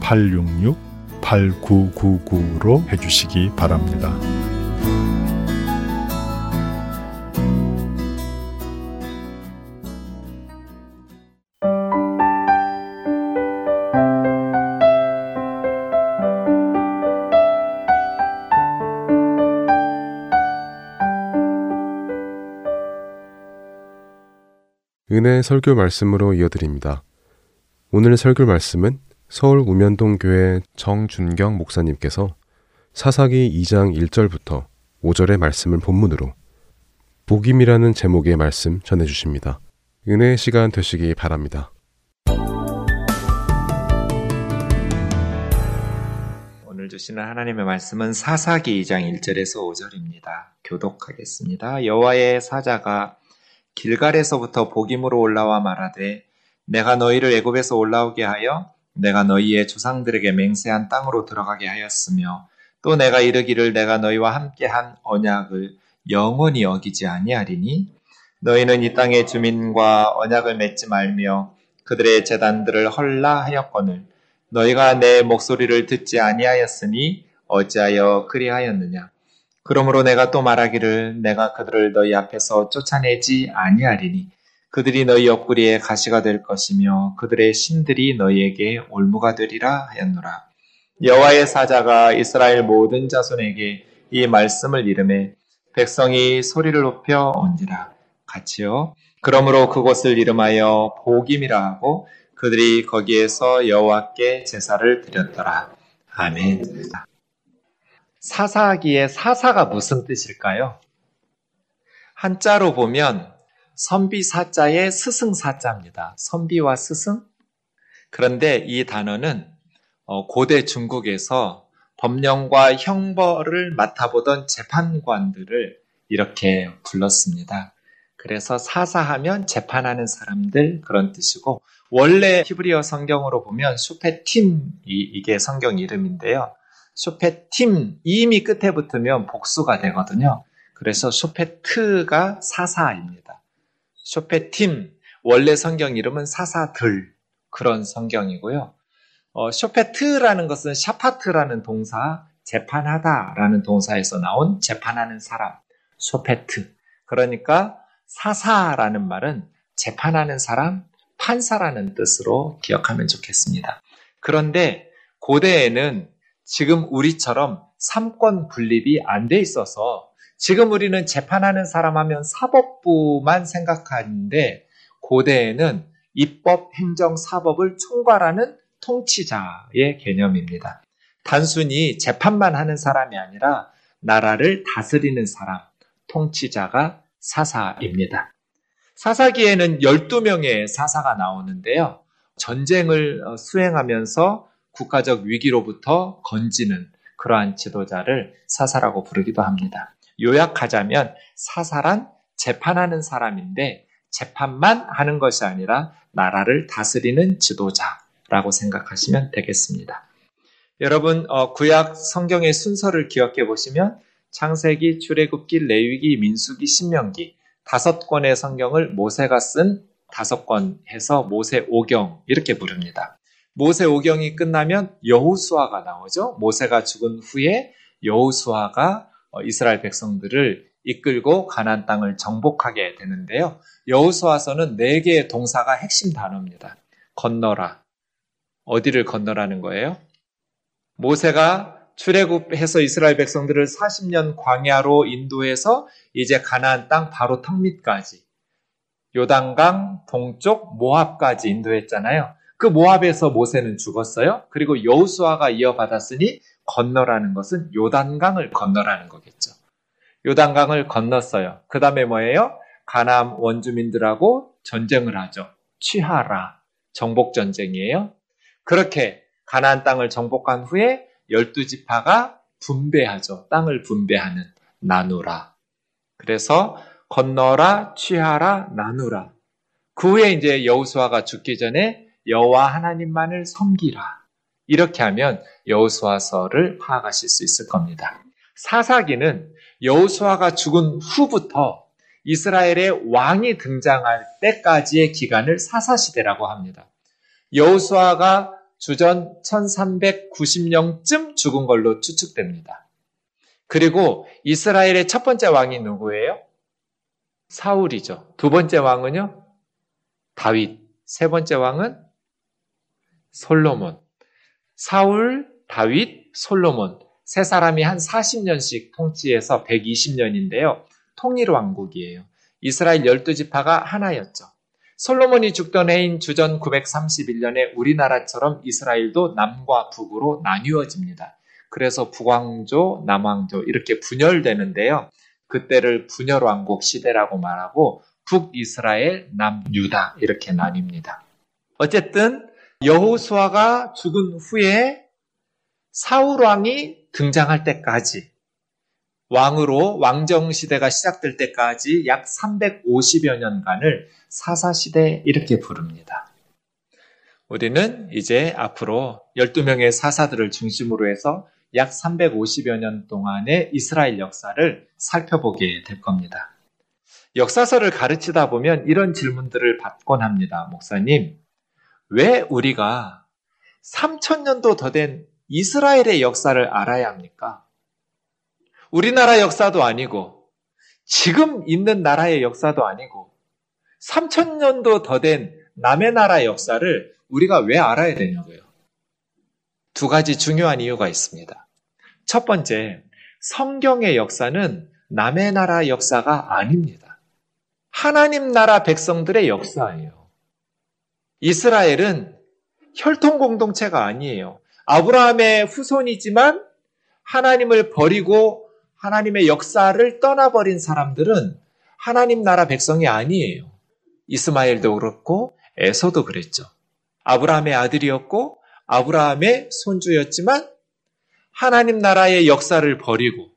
602-866-8999로 해주시기 바랍니다. 은혜 설교 말씀으로 이어드립니다. 오늘 설교 말씀은 서울 우면동 교회 정준경 목사님께서 사사기 2장 1절부터 5절의 말씀을 본문으로 복임이라는 제목의 말씀 전해 주십니다. 은혜의 시간 되시기 바랍니다. 오늘 주시는 하나님의 말씀은 사사기 2장 1절에서 5절입니다. 교독하겠습니다. 여호와의 사자가 길갈에서부터 복임으로 올라와 말하되 내가 너희를 애굽에서 올라오게 하여 내가 너희의 조상들에게 맹세한 땅으로 들어가게 하였으며 또 내가 이르기를 내가 너희와 함께한 언약을 영원히 어기지 아니하리니 너희는 이 땅의 주민과 언약을 맺지 말며 그들의 재단들을 헐라 하였거늘 너희가 내 목소리를 듣지 아니하였으니 어찌하여 그리하였느냐? 그러므로 내가 또 말하기를 내가 그들을 너희 앞에서 쫓아내지 아니하리니 그들이 너희 옆구리에 가시가 될 것이며 그들의 신들이 너희에게 올무가 되리라 하였노라. 여호와의 사자가 이스라엘 모든 자손에게 이 말씀을 이름해 백성이 소리를 높여 온지라 같이요. 그러므로 그곳을 이름하여 복임이라 하고 그들이 거기에서 여호와께 제사를 드렸더라. 아멘. 사사기의 사사가 무슨 뜻일까요? 한자로 보면 선비 사자의 스승 사자입니다. 선비와 스승? 그런데 이 단어는 어, 고대 중국에서 법령과 형벌을 맡아보던 재판관들을 이렇게 불렀습니다. 그래서 사사하면 재판하는 사람들 그런 뜻이고 원래 히브리어 성경으로 보면 쇼페팀이 이게 성경 이름인데요. 쇼페팀 임이 끝에 붙으면 복수가 되거든요. 그래서 쇼페트가 사사입니다. 쇼페팀 원래 성경 이름은 사사들 그런 성경이고요. 어, 쇼페트라는 것은 샤파트라는 동사, 재판하다라는 동사에서 나온 재판하는 사람, 쇼페트. 그러니까 사사라는 말은 재판하는 사람, 판사라는 뜻으로 기억하면 좋겠습니다. 그런데 고대에는 지금 우리처럼 삼권 분립이 안 돼 있어서 지금 우리는 재판하는 사람 하면 사법부만 생각하는데 고대에는 입법, 행정, 사법을 총괄하는 통치자의 개념입니다. 단순히 재판만 하는 사람이 아니라 나라를 다스리는 사람, 통치자가 사사입니다. 사사기에는 12명의 사사가 나오는데요. 전쟁을 수행하면서 국가적 위기로부터 건지는 그러한 지도자를 사사라고 부르기도 합니다. 요약하자면 사사란 재판하는 사람인데 재판만 하는 것이 아니라 나라를 다스리는 지도자라고 생각하시면 되겠습니다. 여러분 어, 구약 성경의 순서를 기억해 보시면 창세기, 출애굽기, 레위기, 민수기, 신명기 다섯 권의 성경을 모세가 쓴 다섯 권 해서 모세 오경 이렇게 부릅니다. 모세 오경이 끝나면 여호수아가 나오죠. 모세가 죽은 후에 여호수아가 어, 이스라엘 백성들을 이끌고 가나안 땅을 정복하게 되는데요. 여호수아서는 네 개의 동사가 핵심 단어입니다. 건너라. 어디를 건너라는 거예요? 모세가 출애굽해서 이스라엘 백성들을 40년 광야로 인도해서 이제 가나안 땅 바로 턱 밑까지 요단강 동쪽 모압까지 인도했잖아요. 그 모압에서 모세는 죽었어요. 그리고 여우수아가 이어받았으니 건너라는 것은 요단강을 건너라는 거겠죠. 요단강을 건넜어요. 그 다음에 뭐예요? 가나안 원주민들하고 전쟁을 하죠. 취하라. 정복 전쟁이에요. 그렇게 가나안 땅을 정복한 후에 열두 지파가 분배하죠. 땅을 분배하는 나누라. 그래서 건너라, 취하라, 나누라. 그 후에 이제 여우수아가 죽기 전에 여호와 하나님만을 섬기라. 이렇게 하면 여호수아서를 파악하실 수 있을 겁니다. 사사기는 여호수아가 죽은 후부터 이스라엘의 왕이 등장할 때까지의 기간을 사사시대라고 합니다. 여호수아가 주전 1390년쯤 죽은 걸로 추측됩니다. 그리고 이스라엘의 첫 번째 왕이 누구예요? 사울이죠. 두 번째 왕은요? 다윗. 세 번째 왕은 솔로몬. 사울, 다윗, 솔로몬. 세 사람이 한 40년씩 통치해서 120년인데요. 통일 왕국이에요. 이스라엘 12지파가 하나였죠. 솔로몬이 죽던 해인 주전 931년에 우리나라처럼 이스라엘도 남과 북으로 나뉘어집니다. 그래서 북왕조, 남왕조 이렇게 분열되는데요. 그때를 분열왕국 시대라고 말하고 북이스라엘, 남유다 이렇게 나뉩니다. 어쨌든 여호수아가 죽은 후에 사울 왕이 등장할 때까지 왕으로 왕정 시대가 시작될 때까지 약 350여 년간을 사사 시대 이렇게 부릅니다. 우리는 이제 앞으로 12명의 사사들을 중심으로 해서 약 350여 년 동안의 이스라엘 역사를 살펴보게 될 겁니다. 역사서를 가르치다 보면 이런 질문들을 받곤 합니다. 목사님, 왜 우리가 3천년도 더 된 이스라엘의 역사를 알아야 합니까? 우리나라 역사도 아니고, 지금 있는 나라의 역사도 아니고, 3천년도 더 된 남의 나라 역사를 우리가 왜 알아야 되냐고요. 두 가지 중요한 이유가 있습니다. 첫 번째, 성경의 역사는 남의 나라 역사가 아닙니다. 하나님 나라 백성들의 역사예요. 이스라엘은 혈통 공동체가 아니에요. 아브라함의 후손이지만 하나님을 버리고 하나님의 역사를 떠나버린 사람들은 하나님 나라 백성이 아니에요. 이스마엘도 그렇고 에서도 그랬죠. 아브라함의 아들이었고 아브라함의 손주였지만 하나님 나라의 역사를 버리고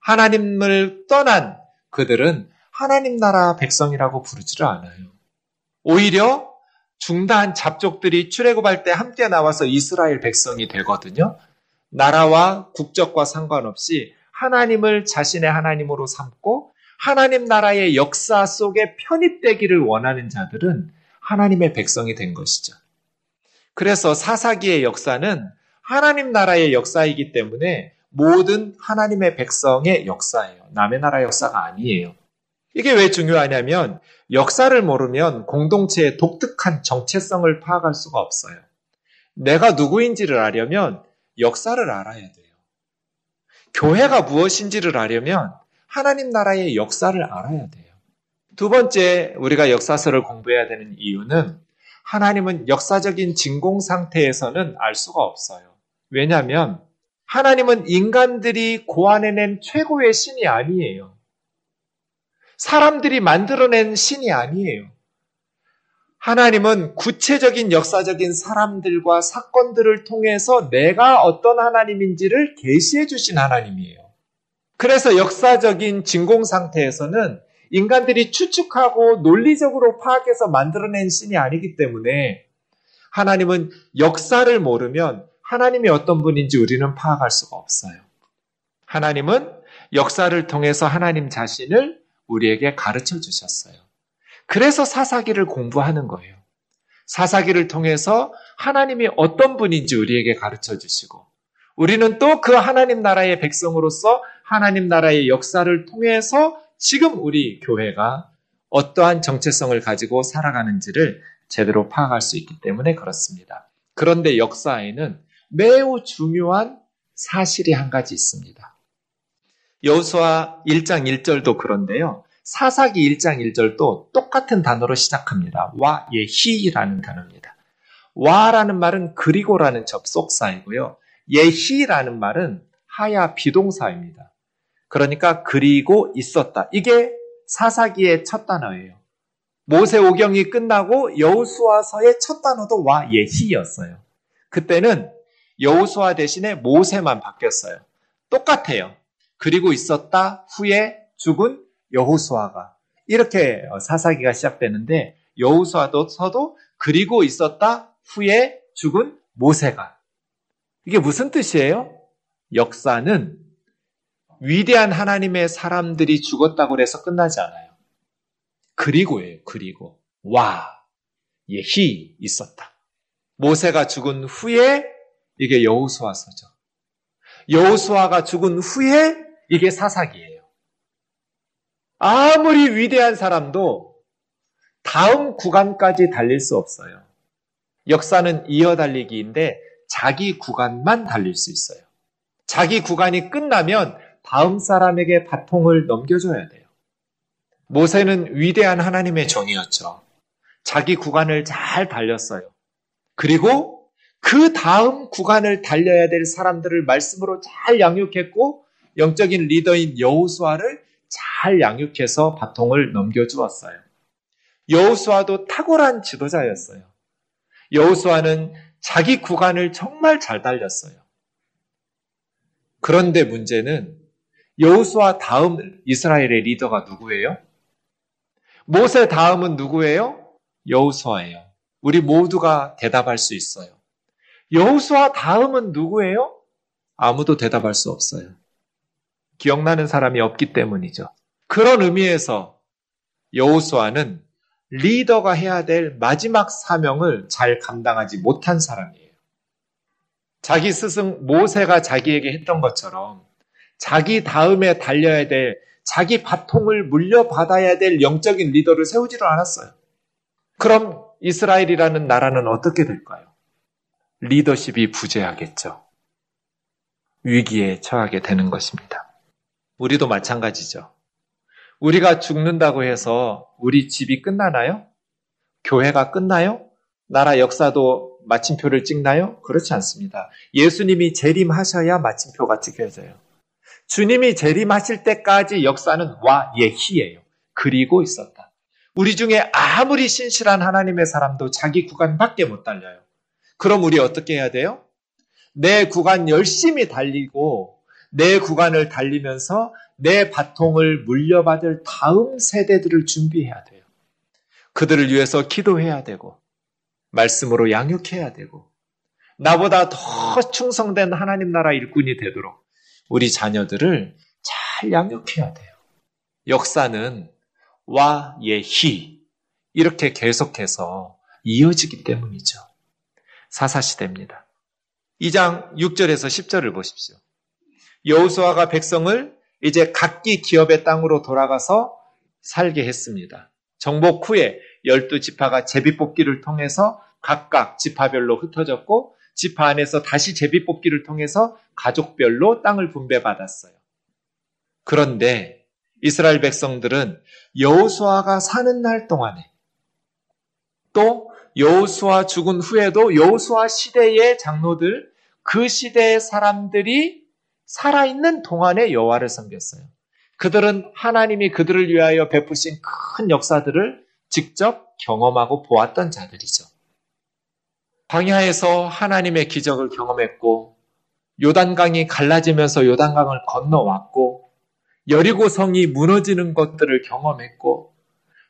하나님을 떠난 그들은 하나님 나라 백성이라고 부르지를 않아요. 오히려 중단 잡족들이 출애굽할 때 함께 나와서 이스라엘 백성이 되거든요. 나라와 국적과 상관없이 하나님을 자신의 하나님으로 삼고 하나님 나라의 역사 속에 편입되기를 원하는 자들은 하나님의 백성이 된 것이죠. 그래서 사사기의 역사는 하나님 나라의 역사이기 때문에 모든 하나님의 백성의 역사예요. 남의 나라 역사가 아니에요. 이게 왜 중요하냐면 역사를 모르면 공동체의 독특한 정체성을 파악할 수가 없어요. 내가 누구인지를 알려면 역사를 알아야 돼요. 교회가 무엇인지를 알려면 하나님 나라의 역사를 알아야 돼요. 두 번째, 우리가 역사서를 공부해야 되는 이유는 하나님은 역사적인 진공 상태에서는 알 수가 없어요. 왜냐하면 하나님은 인간들이 고안해낸 최고의 신이 아니에요. 사람들이 만들어낸 신이 아니에요. 하나님은 구체적인 역사적인 사람들과 사건들을 통해서 내가 어떤 하나님인지를 계시해 주신 하나님이에요. 그래서 역사적인 진공 상태에서는 인간들이 추측하고 논리적으로 파악해서 만들어낸 신이 아니기 때문에 하나님은 역사를 모르면 하나님이 어떤 분인지 우리는 파악할 수가 없어요. 하나님은 역사를 통해서 하나님 자신을 우리에게 가르쳐 주셨어요. 그래서 사사기를 공부하는 거예요. 사사기를 통해서 하나님이 어떤 분인지 우리에게 가르쳐 주시고 우리는 또 그 하나님 나라의 백성으로서 하나님 나라의 역사를 통해서 지금 우리 교회가 어떠한 정체성을 가지고 살아가는지를 제대로 파악할 수 있기 때문에 그렇습니다. 그런데 역사에는 매우 중요한 사실이 한 가지 있습니다. 여호수아 1장 1절도 그런데요. 사사기 1장 1절도 똑같은 단어로 시작합니다. 와 예히라는 단어입니다. 와라는 말은 그리고라는 접속사이고요. 예히라는 말은 하야 비동사입니다. 그러니까 그리고 있었다. 이게 사사기의 첫 단어예요. 모세 오경이 끝나고 여우수아서의 첫 단어도 와 예히였어요. 그때는 여우수아 대신에 모세만 바뀌었어요. 똑같아요. 그리고 있었다 후에 죽은 여호수아가 이렇게 사사기가 시작되는데 여호수아도 서도 그리고 있었다 후에 죽은 모세가 이게 무슨 뜻이에요? 역사는 위대한 하나님의 사람들이 죽었다고 해서 끝나지 않아요. 그리고예요. 그리고 와 예히 있었다. 모세가 죽은 후에 이게 여호수아서죠. 여호수아가 죽은 후에 이게 사사기예요. 아무리 위대한 사람도 다음 구간까지 달릴 수 없어요. 역사는 이어 달리기인데 자기 구간만 달릴 수 있어요. 자기 구간이 끝나면 다음 사람에게 바통을 넘겨줘야 돼요. 모세는 위대한 하나님의 종이었죠. 자기 구간을 잘 달렸어요. 그리고 그 다음 구간을 달려야 될 사람들을 말씀으로 잘 양육했고 영적인 리더인 여우수아를 잘 양육해서 바통을 넘겨주었어요. 여우수아도 탁월한 지도자였어요. 여우수아는 자기 구간을 정말 잘 달렸어요. 그런데 문제는 여우수아 다음 이스라엘의 리더가 누구예요? 모세 다음은 누구예요? 여우수아예요. 우리 모두가 대답할 수 있어요. 여우수아 다음은 누구예요? 아무도 대답할 수 없어요. 기억나는 사람이 없기 때문이죠. 그런 의미에서 여우수아는 리더가 해야 될 마지막 사명을 잘 감당하지 못한 사람이에요. 자기 스승 모세가 자기에게 했던 것처럼 자기 다음에 달려야 될 자기 바통을 물려받아야 될 영적인 리더를 세우지를 않았어요. 그럼 이스라엘이라는 나라는 어떻게 될까요? 리더십이 부재하겠죠. 위기에 처하게 되는 것입니다. 우리도 마찬가지죠. 우리가 죽는다고 해서 우리 집이 끝나나요? 교회가 끝나요? 나라 역사도 마침표를 찍나요? 그렇지 않습니다. 예수님이 재림하셔야 마침표가 찍혀져요. 주님이 재림하실 때까지 역사는 와 예희예요. 그리고 있었다. 우리 중에 아무리 신실한 하나님의 사람도 자기 구간밖에 못 달려요. 그럼 우리 어떻게 해야 돼요? 내 구간 열심히 달리고 내 구간을 달리면서 내 바통을 물려받을 다음 세대들을 준비해야 돼요. 그들을 위해서 기도해야 되고 말씀으로 양육해야 되고 나보다 더 충성된 하나님 나라 일꾼이 되도록 우리 자녀들을 잘 양육해야 돼요. 역사는 와, 예, 히 이렇게 계속해서 이어지기 때문이죠. 사사시대입니다. 2장 6절에서 10절을 보십시오. 여우수아가 백성을 이제 각기 기업의 땅으로 돌아가서 살게 했습니다. 정복 후에 열두 지파가 제비뽑기를 통해서 각각 지파별로 흩어졌고 지파 안에서 다시 제비뽑기를 통해서 가족별로 땅을 분배받았어요. 그런데 이스라엘 백성들은 여호수아가 사는 날 동안에 또 여호수아 죽은 후에도 여호수아 시대의 장로들 그 시대의 사람들이 살아있는 동안에 여호와를 섬겼어요. 그들은 하나님이 그들을 위하여 베푸신 큰 역사들을 직접 경험하고 보았던 자들이죠. 광야에서 하나님의 기적을 경험했고 요단강이 갈라지면서 요단강을 건너왔고 여리고 성이 무너지는 것들을 경험했고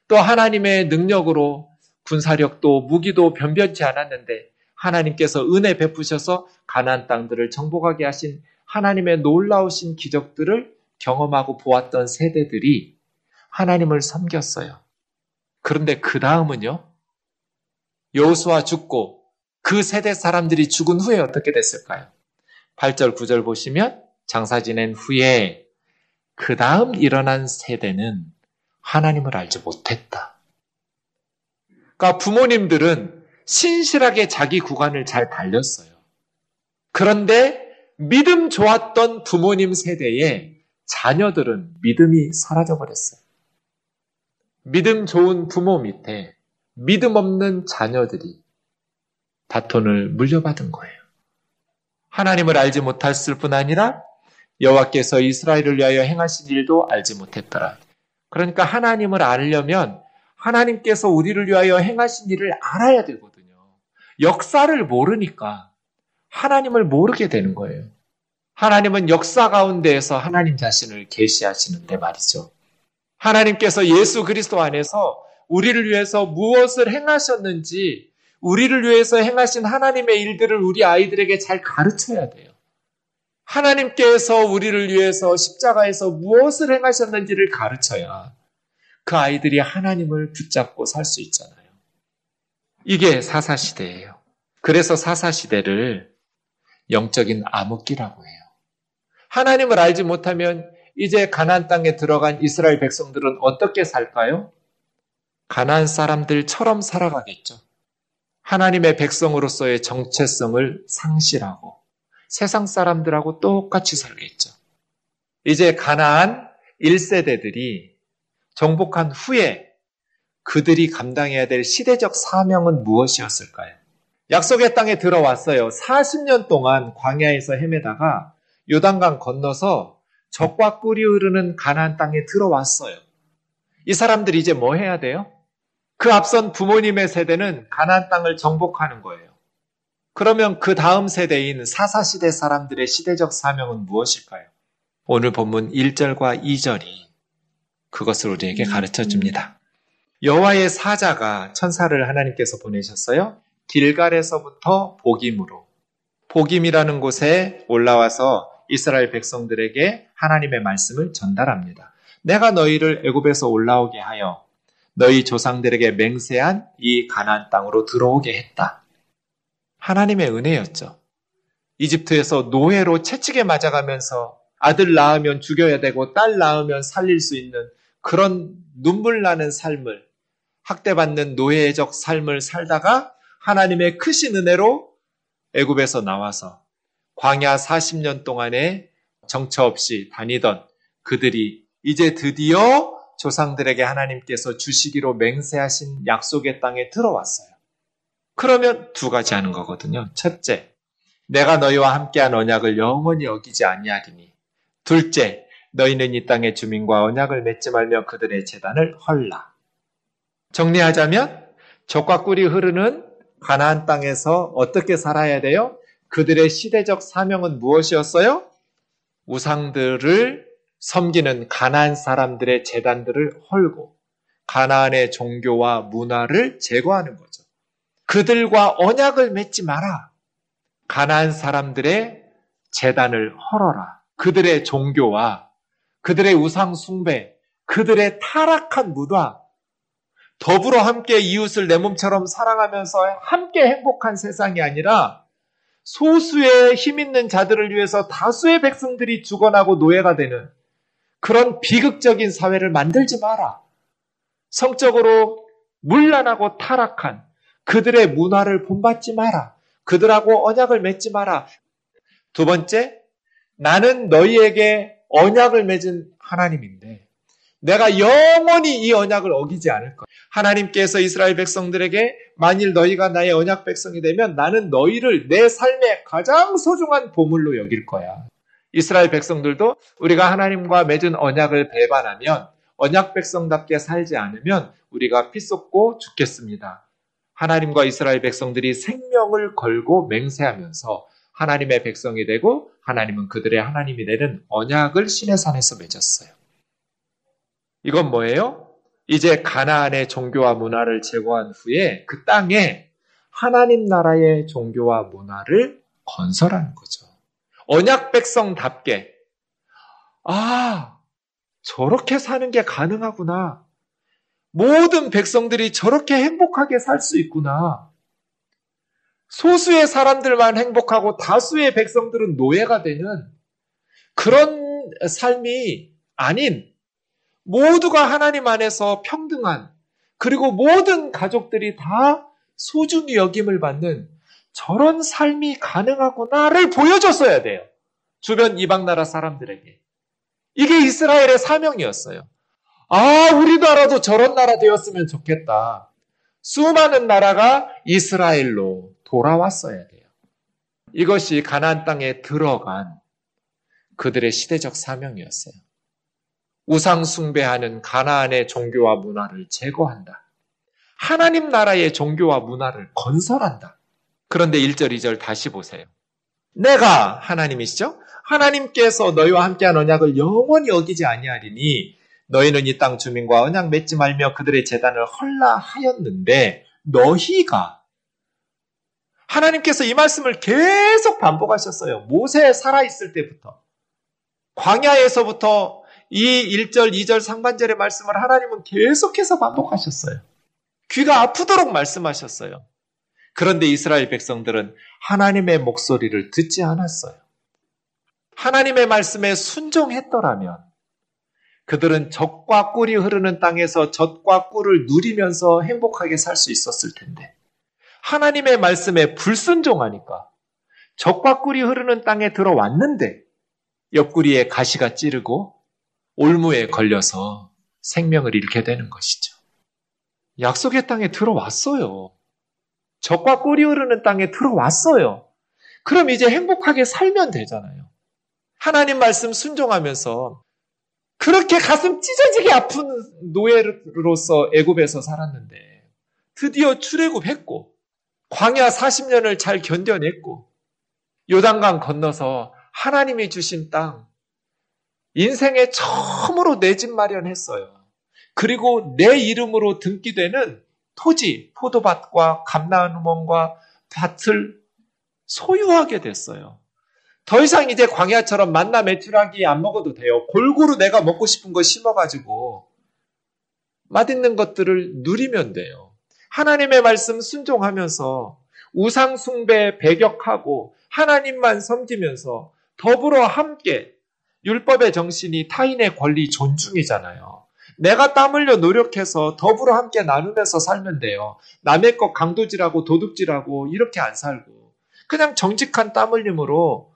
또 하나님의 능력으로 군사력도 무기도 변변치 않았는데 하나님께서 은혜 베푸셔서 가나안 땅들을 정복하게 하신 하나님의 놀라우신 기적들을 경험하고 보았던 세대들이 하나님을 섬겼어요. 그런데 그 다음은요. 여호수아 죽고 그 세대 사람들이 죽은 후에 어떻게 됐을까요? 8절, 9절 보시면 장사 지낸 후에 그 다음 일어난 세대는 하나님을 알지 못했다. 그러니까 부모님들은 신실하게 자기 구간을 잘 달렸어요. 그런데 믿음 좋았던 부모님 세대에 자녀들은 믿음이 사라져 버렸어요. 믿음 좋은 부모 밑에 믿음 없는 자녀들이 바톤을 물려받은 거예요. 하나님을 알지 못했을 뿐 아니라 여호와께서 이스라엘을 위하여 행하신 일도 알지 못했더라. 그러니까 하나님을 알려면 하나님께서 우리를 위하여 행하신 일을 알아야 되거든요. 역사를 모르니까 하나님을 모르게 되는 거예요. 하나님은 역사 가운데에서 하나님 자신을 계시하시는데 말이죠. 하나님께서 예수 그리스도 안에서 우리를 위해서 무엇을 행하셨는지 우리를 위해서 행하신 하나님의 일들을 우리 아이들에게 잘 가르쳐야 돼요. 하나님께서 우리를 위해서 십자가에서 무엇을 행하셨는지를 가르쳐야 그 아이들이 하나님을 붙잡고 살 수 있잖아요. 이게 사사시대예요. 그래서 사사시대를 영적인 암흑기라고 해요. 하나님을 알지 못하면 이제 가나안 땅에 들어간 이스라엘 백성들은 어떻게 살까요? 가나안 사람들처럼 살아가겠죠. 하나님의 백성으로서의 정체성을 상실하고 세상 사람들하고 똑같이 살겠죠. 이제 가나안 1세대들이 정복한 후에 그들이 감당해야 될 시대적 사명은 무엇이었을까요? 약속의 땅에 들어왔어요. 40년 동안 광야에서 헤매다가 요단강 건너서 적과 꿀이 흐르는 가나안 땅에 들어왔어요. 이 사람들이 이제 뭐 해야 돼요? 그 앞선 부모님의 세대는 가나안 땅을 정복하는 거예요. 그러면 그 다음 세대인 사사시대 사람들의 시대적 사명은 무엇일까요? 오늘 본문 1절과 2절이 그것을 우리에게 가르쳐 줍니다. 여호와의 사자가 천사를 하나님께서 보내셨어요. 길갈에서부터 복임으로 복임이라는 곳에 올라와서 이스라엘 백성들에게 하나님의 말씀을 전달합니다. 내가 너희를 애굽에서 올라오게 하여 너희 조상들에게 맹세한 이 가나안 땅으로 들어오게 했다. 하나님의 은혜였죠. 이집트에서 노예로 채찍에 맞아가면서 아들 낳으면 죽여야 되고 딸 낳으면 살릴 수 있는 그런 눈물 나는 삶을 학대받는 노예적 삶을 살다가 하나님의 크신 은혜로 애굽에서 나와서 광야 40년 동안에 정처 없이 다니던 그들이 이제 드디어 조상들에게 하나님께서 주시기로 맹세하신 약속의 땅에 들어왔어요. 그러면 두 가지 하는 거거든요. 첫째, 내가 너희와 함께한 언약을 영원히 어기지 아니하리니. 둘째, 너희는 이 땅의 주민과 언약을 맺지 말며 그들의 재단을 헐라. 정리하자면 적과 꿀이 흐르는 가나안 땅에서 어떻게 살아야 돼요? 그들의 시대적 사명은 무엇이었어요? 우상들을 섬기는 가나안 사람들의 재단들을 헐고 가나안의 종교와 문화를 제거하는 거죠. 그들과 언약을 맺지 마라. 가나안 사람들의 재단을 헐어라. 그들의 종교와 그들의 우상 숭배, 그들의 타락한 문화, 더불어 함께 이웃을 내 몸처럼 사랑하면서 함께 행복한 세상이 아니라 소수의 힘 있는 자들을 위해서 다수의 백성들이 죽어나고 노예가 되는 그런 비극적인 사회를 만들지 마라. 성적으로 문란하고 타락한 그들의 문화를 본받지 마라. 그들하고 언약을 맺지 마라. 두 번째, 나는 너희에게 언약을 맺은 하나님인데 내가 영원히 이 언약을 어기지 않을 거야. 하나님께서 이스라엘 백성들에게 만일 너희가 나의 언약 백성이 되면 나는 너희를 내 삶의 가장 소중한 보물로 여길 거야. 이스라엘 백성들도 우리가 하나님과 맺은 언약을 배반하면 언약 백성답게 살지 않으면 우리가 피 쏟고 죽겠습니다. 하나님과 이스라엘 백성들이 생명을 걸고 맹세하면서 하나님의 백성이 되고 하나님은 그들의 하나님이 되는 언약을 신의 산에서 맺었어요. 이건 뭐예요? 이제 가나안의 종교와 문화를 제거한 후에 그 땅에 하나님 나라의 종교와 문화를 건설하는 거죠. 언약 백성답게 아 저렇게 사는 게 가능하구나. 모든 백성들이 저렇게 행복하게 살 수 있구나. 소수의 사람들만 행복하고 다수의 백성들은 노예가 되는 그런 삶이 아닌 모두가 하나님 안에서 평등한 그리고 모든 가족들이 다 소중히 여김을 받는 저런 삶이 가능하구나를 보여줬어야 돼요. 주변 이방 나라 사람들에게. 이게 이스라엘의 사명이었어요. 아, 우리 나라도 저런 나라 되었으면 좋겠다. 수많은 나라가 이스라엘로 돌아왔어야 돼요. 이것이 가나안 땅에 들어간 그들의 시대적 사명이었어요. 우상 숭배하는 가나안의 종교와 문화를 제거한다. 하나님 나라의 종교와 문화를 건설한다. 그런데 1절, 2절 다시 보세요. 내가 하나님이시죠? 하나님께서 너희와 함께한 언약을 영원히 어기지 아니하리니 너희는 이 땅 주민과 언약 맺지 말며 그들의 재단을 헐라 하였는데 너희가 하나님께서 이 말씀을 계속 반복하셨어요. 모세 살아있을 때부터. 광야에서부터 이 1절, 2절 상반절의 말씀을 하나님은 계속해서 반복하셨어요. 귀가 아프도록 말씀하셨어요. 그런데 이스라엘 백성들은 하나님의 목소리를 듣지 않았어요. 하나님의 말씀에 순종했더라면 그들은 젖과 꿀이 흐르는 땅에서 젖과 꿀을 누리면서 행복하게 살 수 있었을 텐데 하나님의 말씀에 불순종하니까 젖과 꿀이 흐르는 땅에 들어왔는데 옆구리에 가시가 찌르고 올무에 걸려서 생명을 잃게 되는 것이죠. 약속의 땅에 들어왔어요. 적과 꿀이 흐르는 땅에 들어왔어요. 그럼 이제 행복하게 살면 되잖아요. 하나님 말씀 순종하면서 그렇게 가슴 찢어지게 아픈 노예로서 애굽에서 살았는데 드디어 출애굽했고 광야 40년을 잘 견뎌냈고 요단강 건너서 하나님이 주신 땅 인생에 처음으로 내 집 마련했어요. 그리고 내 이름으로 등기되는 토지, 포도밭과 감나원과 밭을 소유하게 됐어요. 더 이상 이제 광야처럼 만나 매출하기 안 먹어도 돼요. 골고루 내가 먹고 싶은 거 심어가지고 맛있는 것들을 누리면 돼요. 하나님의 말씀 순종하면서 우상숭배 배격하고 하나님만 섬기면서 더불어 함께 율법의 정신이 타인의 권리 존중이잖아요. 내가 땀 흘려 노력해서 더불어 함께 나누면서 살면 돼요. 남의 것 강도질하고 도둑질하고 이렇게 안 살고 그냥 정직한 땀 흘림으로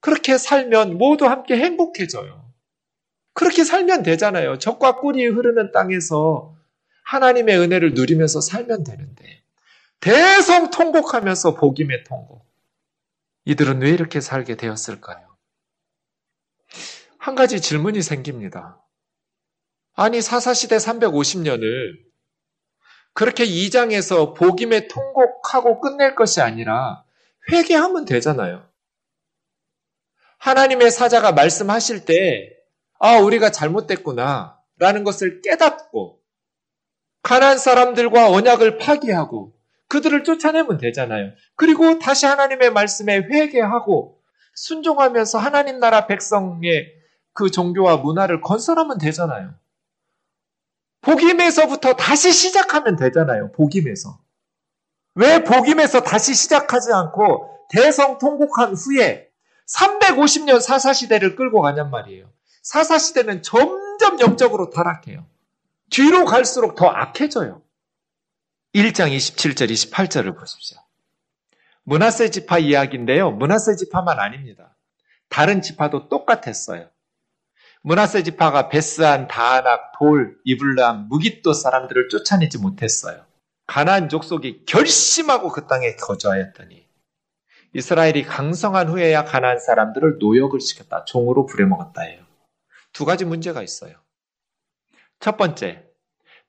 그렇게 살면 모두 함께 행복해져요. 그렇게 살면 되잖아요. 적과 꿀이 흐르는 땅에서 하나님의 은혜를 누리면서 살면 되는데 대성 통곡하면서 복임의 통곡. 이들은 왜 이렇게 살게 되었을까요? 한 가지 질문이 생깁니다. 아니, 사사시대 350년을 그렇게 2장에서 복임에 통곡하고 끝낼 것이 아니라 회개하면 되잖아요. 하나님의 사자가 말씀하실 때, 아, 우리가 잘못됐구나, 라는 것을 깨닫고, 가난 사람들과 언약을 파기하고, 그들을 쫓아내면 되잖아요. 그리고 다시 하나님의 말씀에 회개하고, 순종하면서 하나님 나라 백성의 그 종교와 문화를 건설하면 되잖아요. 복임에서부터 다시 시작하면 되잖아요. 복임에서. 왜 복임에서 다시 시작하지 않고 대성 통곡한 후에 350년 사사시대를 끌고 가냔 말이에요. 사사시대는 점점 영적으로 타락해요. 뒤로 갈수록 더 악해져요. 1장 27절, 28절을 보십시오. 문하세 지파 이야기인데요. 문하세 지파만 아닙니다. 다른 지파도 똑같았어요. 문하세 지파가 베스안, 다아낙, 돌, 이블람, 무기또 사람들을 쫓아내지 못했어요. 가나안 족속이 결심하고 그 땅에 거주하였더니 이스라엘이 강성한 후에야 가나안 사람들을 노역을 시켰다. 종으로 부려먹었다예요. 두 가지 문제가 있어요. 첫 번째,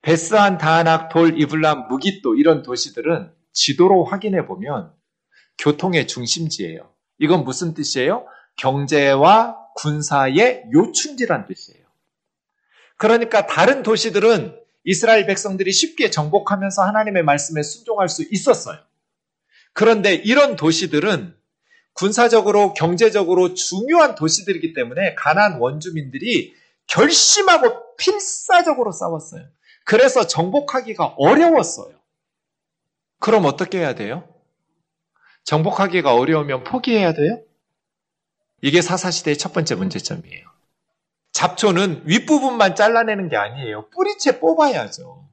베스안, 다아낙, 돌, 이블람, 무기또 이런 도시들은 지도로 확인해 보면 교통의 중심지예요. 이건 무슨 뜻이에요? 경제와 군사의 요충지란 뜻이에요. 그러니까 다른 도시들은 이스라엘 백성들이 쉽게 정복하면서 하나님의 말씀에 순종할 수 있었어요. 그런데 이런 도시들은 군사적으로 경제적으로 중요한 도시들이기 때문에 가난 원주민들이 결심하고 필사적으로 싸웠어요. 그래서 정복하기가 어려웠어요. 그럼 어떻게 해야 돼요? 정복하기가 어려우면 포기해야 돼요? 이게 사사시대의 첫 번째 문제점이에요. 잡초는 윗부분만 잘라내는 게 아니에요. 뿌리채 뽑아야죠.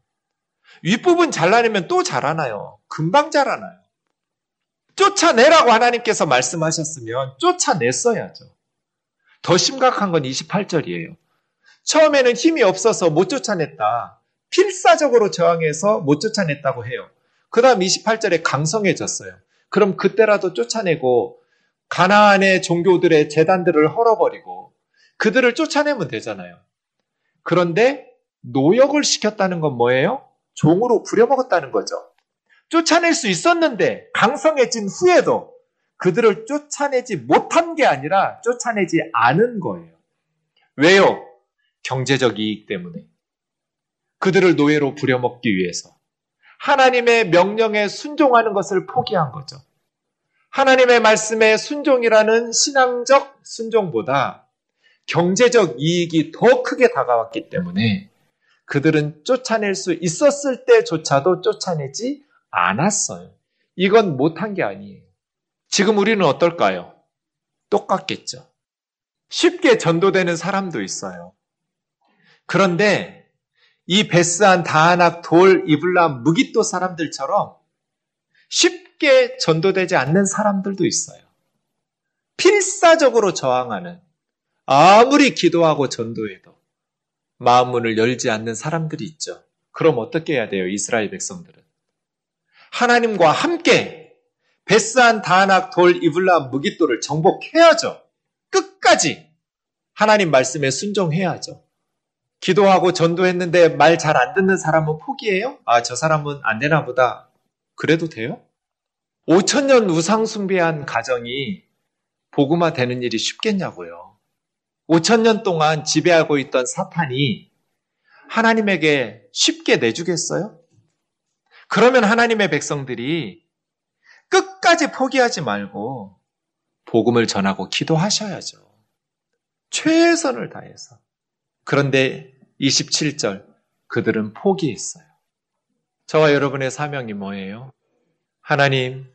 윗부분 잘라내면 또 자라나요. 금방 자라나요. 쫓아내라고 하나님께서 말씀하셨으면 쫓아냈어야죠. 더 심각한 건 28절이에요. 처음에는 힘이 없어서 못 쫓아냈다. 필사적으로 저항해서 못 쫓아냈다고 해요. 그 다음 28절에 강성해졌어요. 그럼 그때라도 쫓아내고 가나안의 종교들의 재단들을 헐어버리고 그들을 쫓아내면 되잖아요. 그런데 노역을 시켰다는 건 뭐예요? 종으로 부려먹었다는 거죠. 쫓아낼 수 있었는데 강성해진 후에도 그들을 쫓아내지 못한 게 아니라 쫓아내지 않은 거예요. 왜요? 경제적 이익 때문에. 그들을 노예로 부려먹기 위해서. 하나님의 명령에 순종하는 것을 포기한 거죠. 하나님의 말씀에 순종이라는 신앙적 순종보다 경제적 이익이 더 크게 다가왔기 때문에 그들은 쫓아낼 수 있었을 때조차도 쫓아내지 않았어요. 이건 못한 게 아니에요. 지금 우리는 어떨까요? 똑같겠죠. 쉽게 전도되는 사람도 있어요. 그런데 이 베스한 다하낙 돌 이블람 무기또 사람들처럼 쉽게 전도되지 않는 사람들도 있어요. 필사적으로 저항하는 아무리 기도하고 전도해도 마음 문을 열지 않는 사람들이 있죠. 그럼 어떻게 해야 돼요? 이스라엘 백성들은. 하나님과 함께 베스한 다낙 돌 이블람 무기또를 정복해야죠. 끝까지 하나님 말씀에 순종해야죠. 기도하고 전도했는데 말 잘 안 듣는 사람은 포기해요? 아, 저 사람은 안 되나 보다. 그래도 돼요? 5천년 우상 숭배한 가정이 복음화 되는 일이 쉽겠냐고요. 5천년 동안 지배하고 있던 사탄이 하나님에게 쉽게 내주겠어요? 그러면 하나님의 백성들이 끝까지 포기하지 말고 복음을 전하고 기도하셔야죠. 최선을 다해서. 그런데 27절, 그들은 포기했어요. 저와 여러분의 사명이 뭐예요? 하나님,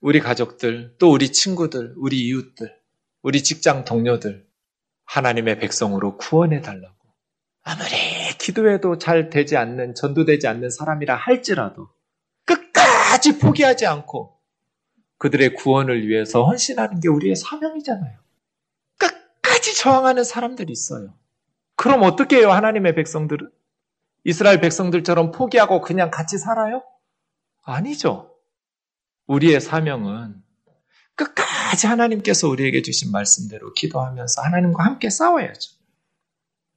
우리 가족들, 또 우리 친구들, 우리 이웃들, 우리 직장 동료들, 하나님의 백성으로 구원해 달라고. 아무리 기도해도 잘 되지 않는, 전도되지 않는 사람이라 할지라도 끝까지 포기하지 않고 그들의 구원을 위해서 헌신하는 게 우리의 사명이잖아요. 끝까지 저항하는 사람들이 있어요. 그럼 어떻게 해요, 하나님의 백성들은? 이스라엘 백성들처럼 포기하고 그냥 같이 살아요? 아니죠. 우리의 사명은 끝까지 하나님께서 우리에게 주신 말씀대로 기도하면서 하나님과 함께 싸워야죠.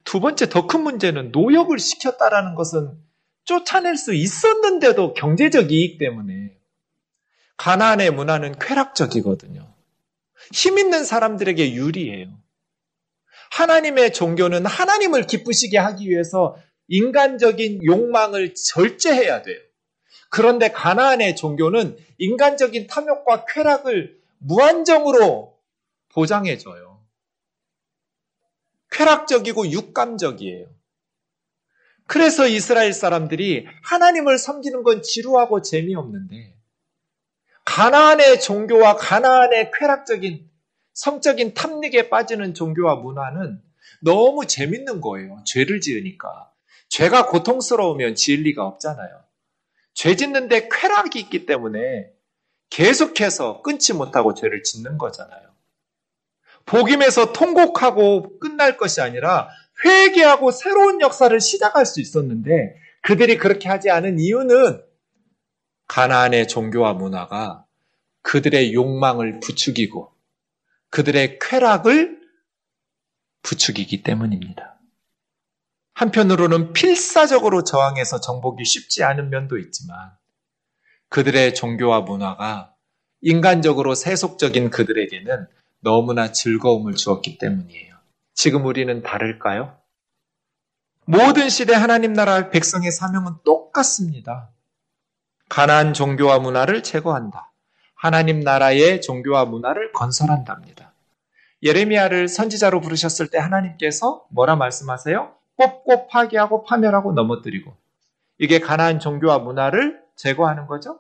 두 번째 더 큰 문제는 노역을 시켰다라는 것은 쫓아낼 수 있었는데도 경제적 이익 때문에 가나안의 문화는 쾌락적이거든요. 힘 있는 사람들에게 유리해요. 하나님의 종교는 하나님을 기쁘시게 하기 위해서 인간적인 욕망을 절제해야 돼요. 그런데 가나안의 종교는 인간적인 탐욕과 쾌락을 무한정으로 보장해줘요. 쾌락적이고 육감적이에요. 그래서 이스라엘 사람들이 하나님을 섬기는 건 지루하고 재미없는데 가나안의 종교와 가나안의 쾌락적인 성적인 탐닉에 빠지는 종교와 문화는 너무 재밌는 거예요. 죄를 지으니까. 죄가 고통스러우면 지을 리가 없잖아요. 죄 짓는데 쾌락이 있기 때문에 계속해서 끊지 못하고 죄를 짓는 거잖아요. 복임에서 통곡하고 끝날 것이 아니라 회개하고 새로운 역사를 시작할 수 있었는데 그들이 그렇게 하지 않은 이유는 가나안의 종교와 문화가 그들의 욕망을 부추기고 그들의 쾌락을 부추기기 때문입니다. 한편으로는 필사적으로 저항해서 정복이 쉽지 않은 면도 있지만 그들의 종교와 문화가 인간적으로 세속적인 그들에게는 너무나 즐거움을 주었기 때문이에요. 지금 우리는 다를까요? 모든 시대 하나님 나라 백성의 사명은 똑같습니다. 가난 종교와 문화를 제거한다. 하나님 나라의 종교와 문화를 건설한답니다. 예레미야를 선지자로 부르셨을 때 하나님께서 뭐라 말씀하세요? 뽑고 파괴하고 파멸하고 넘어뜨리고 이게 가나안 종교와 문화를 제거하는 거죠.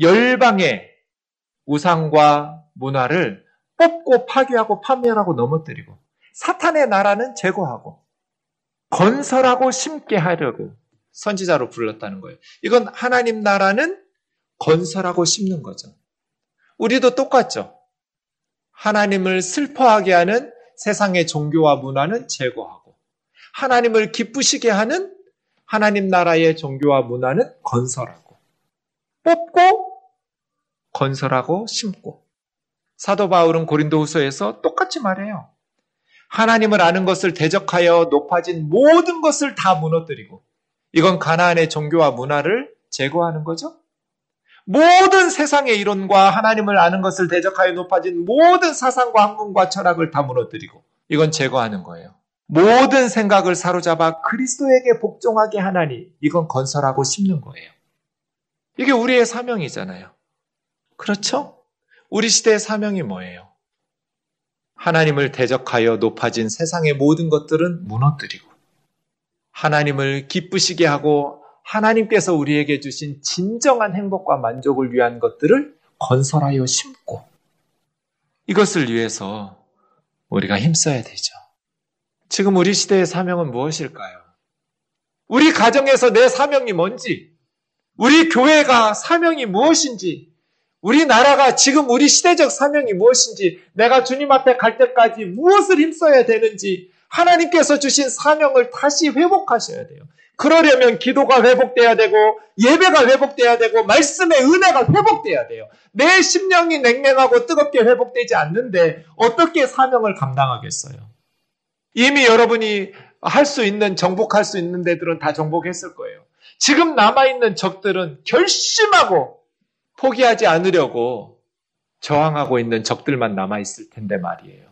열방의 우상과 문화를 뽑고 파괴하고 파멸하고 넘어뜨리고 사탄의 나라는 제거하고 건설하고 심게 하려고 선지자로 불렀다는 거예요. 이건 하나님 나라는 건설하고 심는 거죠. 우리도 똑같죠. 하나님을 슬퍼하게 하는 세상의 종교와 문화는 제거하고 하나님을 기쁘시게 하는 하나님 나라의 종교와 문화는 건설하고 뽑고 건설하고 심고 사도 바울은 고린도후서에서 똑같이 말해요. 하나님을 아는 것을 대적하여 높아진 모든 것을 다 무너뜨리고 이건 가나안의 종교와 문화를 제거하는 거죠. 모든 세상의 이론과 하나님을 아는 것을 대적하여 높아진 모든 사상과 학문과 철학을 다 무너뜨리고 이건 제거하는 거예요. 모든 생각을 사로잡아 그리스도에게 복종하게 하나니 이건 건설하고 심는 거예요. 이게 우리의 사명이잖아요. 그렇죠? 우리 시대의 사명이 뭐예요? 하나님을 대적하여 높아진 세상의 모든 것들은 무너뜨리고 하나님을 기쁘시게 하고 하나님께서 우리에게 주신 진정한 행복과 만족을 위한 것들을 건설하여 심고 이것을 위해서 우리가 힘써야 되죠. 지금 우리 시대의 사명은 무엇일까요? 우리 가정에서 내 사명이 뭔지, 우리 교회가 사명이 무엇인지, 우리나라가 지금 우리 시대적 사명이 무엇인지, 내가 주님 앞에 갈 때까지 무엇을 힘써야 되는지, 하나님께서 주신 사명을 다시 회복하셔야 돼요. 그러려면 기도가 회복돼야 되고 예배가 회복돼야 되고 말씀의 은혜가 회복돼야 돼요. 내 심령이 냉랭하고 뜨겁게 회복되지 않는데 어떻게 사명을 감당하겠어요? 이미 여러분이 할 수 있는 정복할 수 있는 데들은 다 정복했을 거예요. 지금 남아 있는 적들은 결심하고 포기하지 않으려고 저항하고 있는 적들만 남아 있을 텐데 말이에요.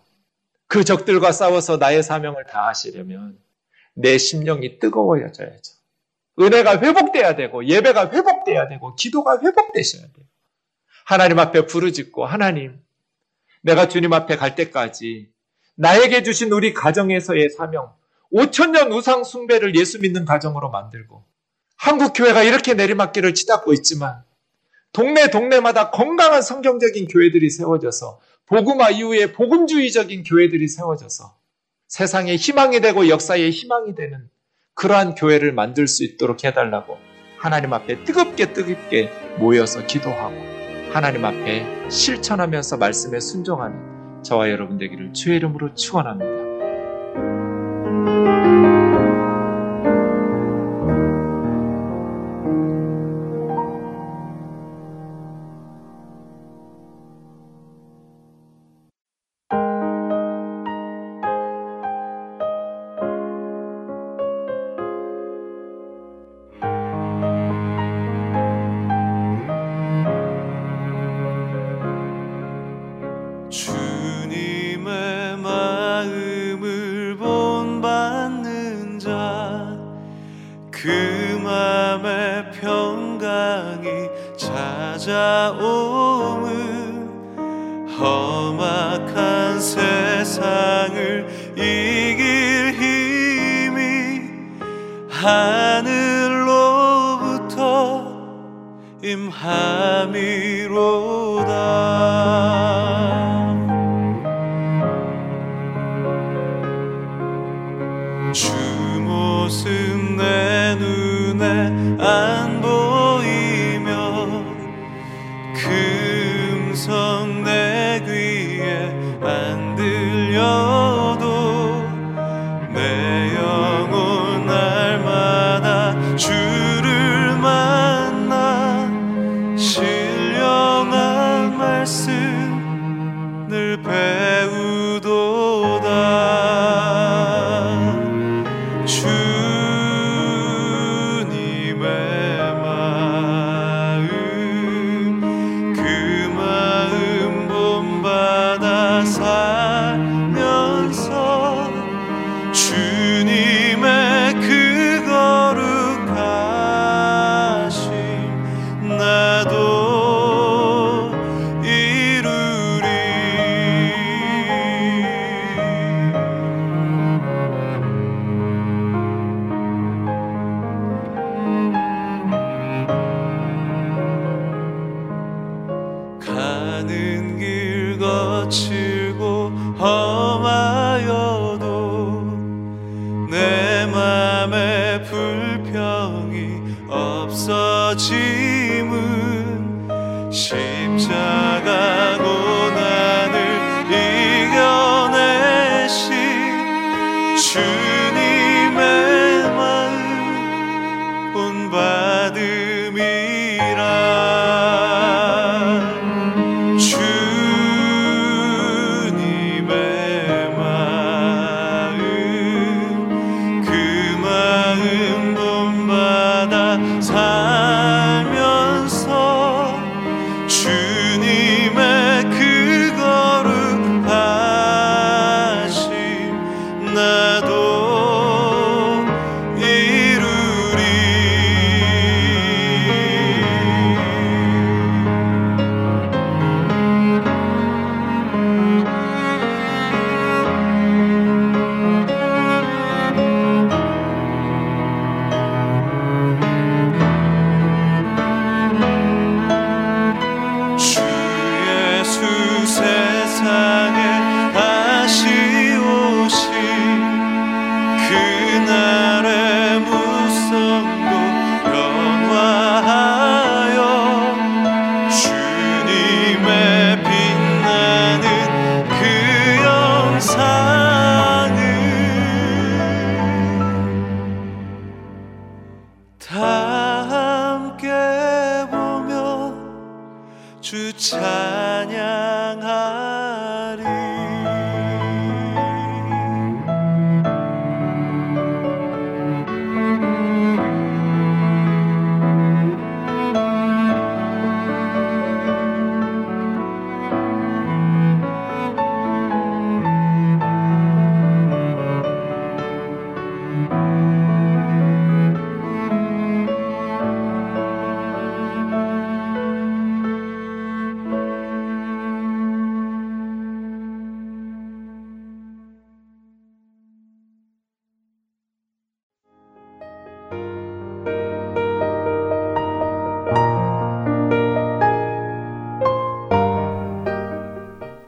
그 적들과 싸워서 나의 사명을 다하시려면 내 심령이 뜨거워져야죠. 은혜가 회복돼야 되고 예배가 회복돼야 되고 기도가 회복되셔야 돼요. 하나님 앞에 부르짖고 하나님 내가 주님 앞에 갈 때까지 나에게 주신 우리 가정에서의 사명 5천년 우상 숭배를 예수 믿는 가정으로 만들고 한국 교회가 이렇게 내리막길을 치닫고 있지만 동네 동네마다 건강한 성경적인 교회들이 세워져서 복음화 이후에 복음주의적인 교회들이 세워져서 세상의 희망이 되고 역사의 희망이 되는 그러한 교회를 만들 수 있도록 해달라고 하나님 앞에 뜨겁게 뜨겁게 모여서 기도하고 하나님 앞에 실천하면서 말씀에 순종하는 저와 여러분 되기를 주의 이름으로 축원합니다.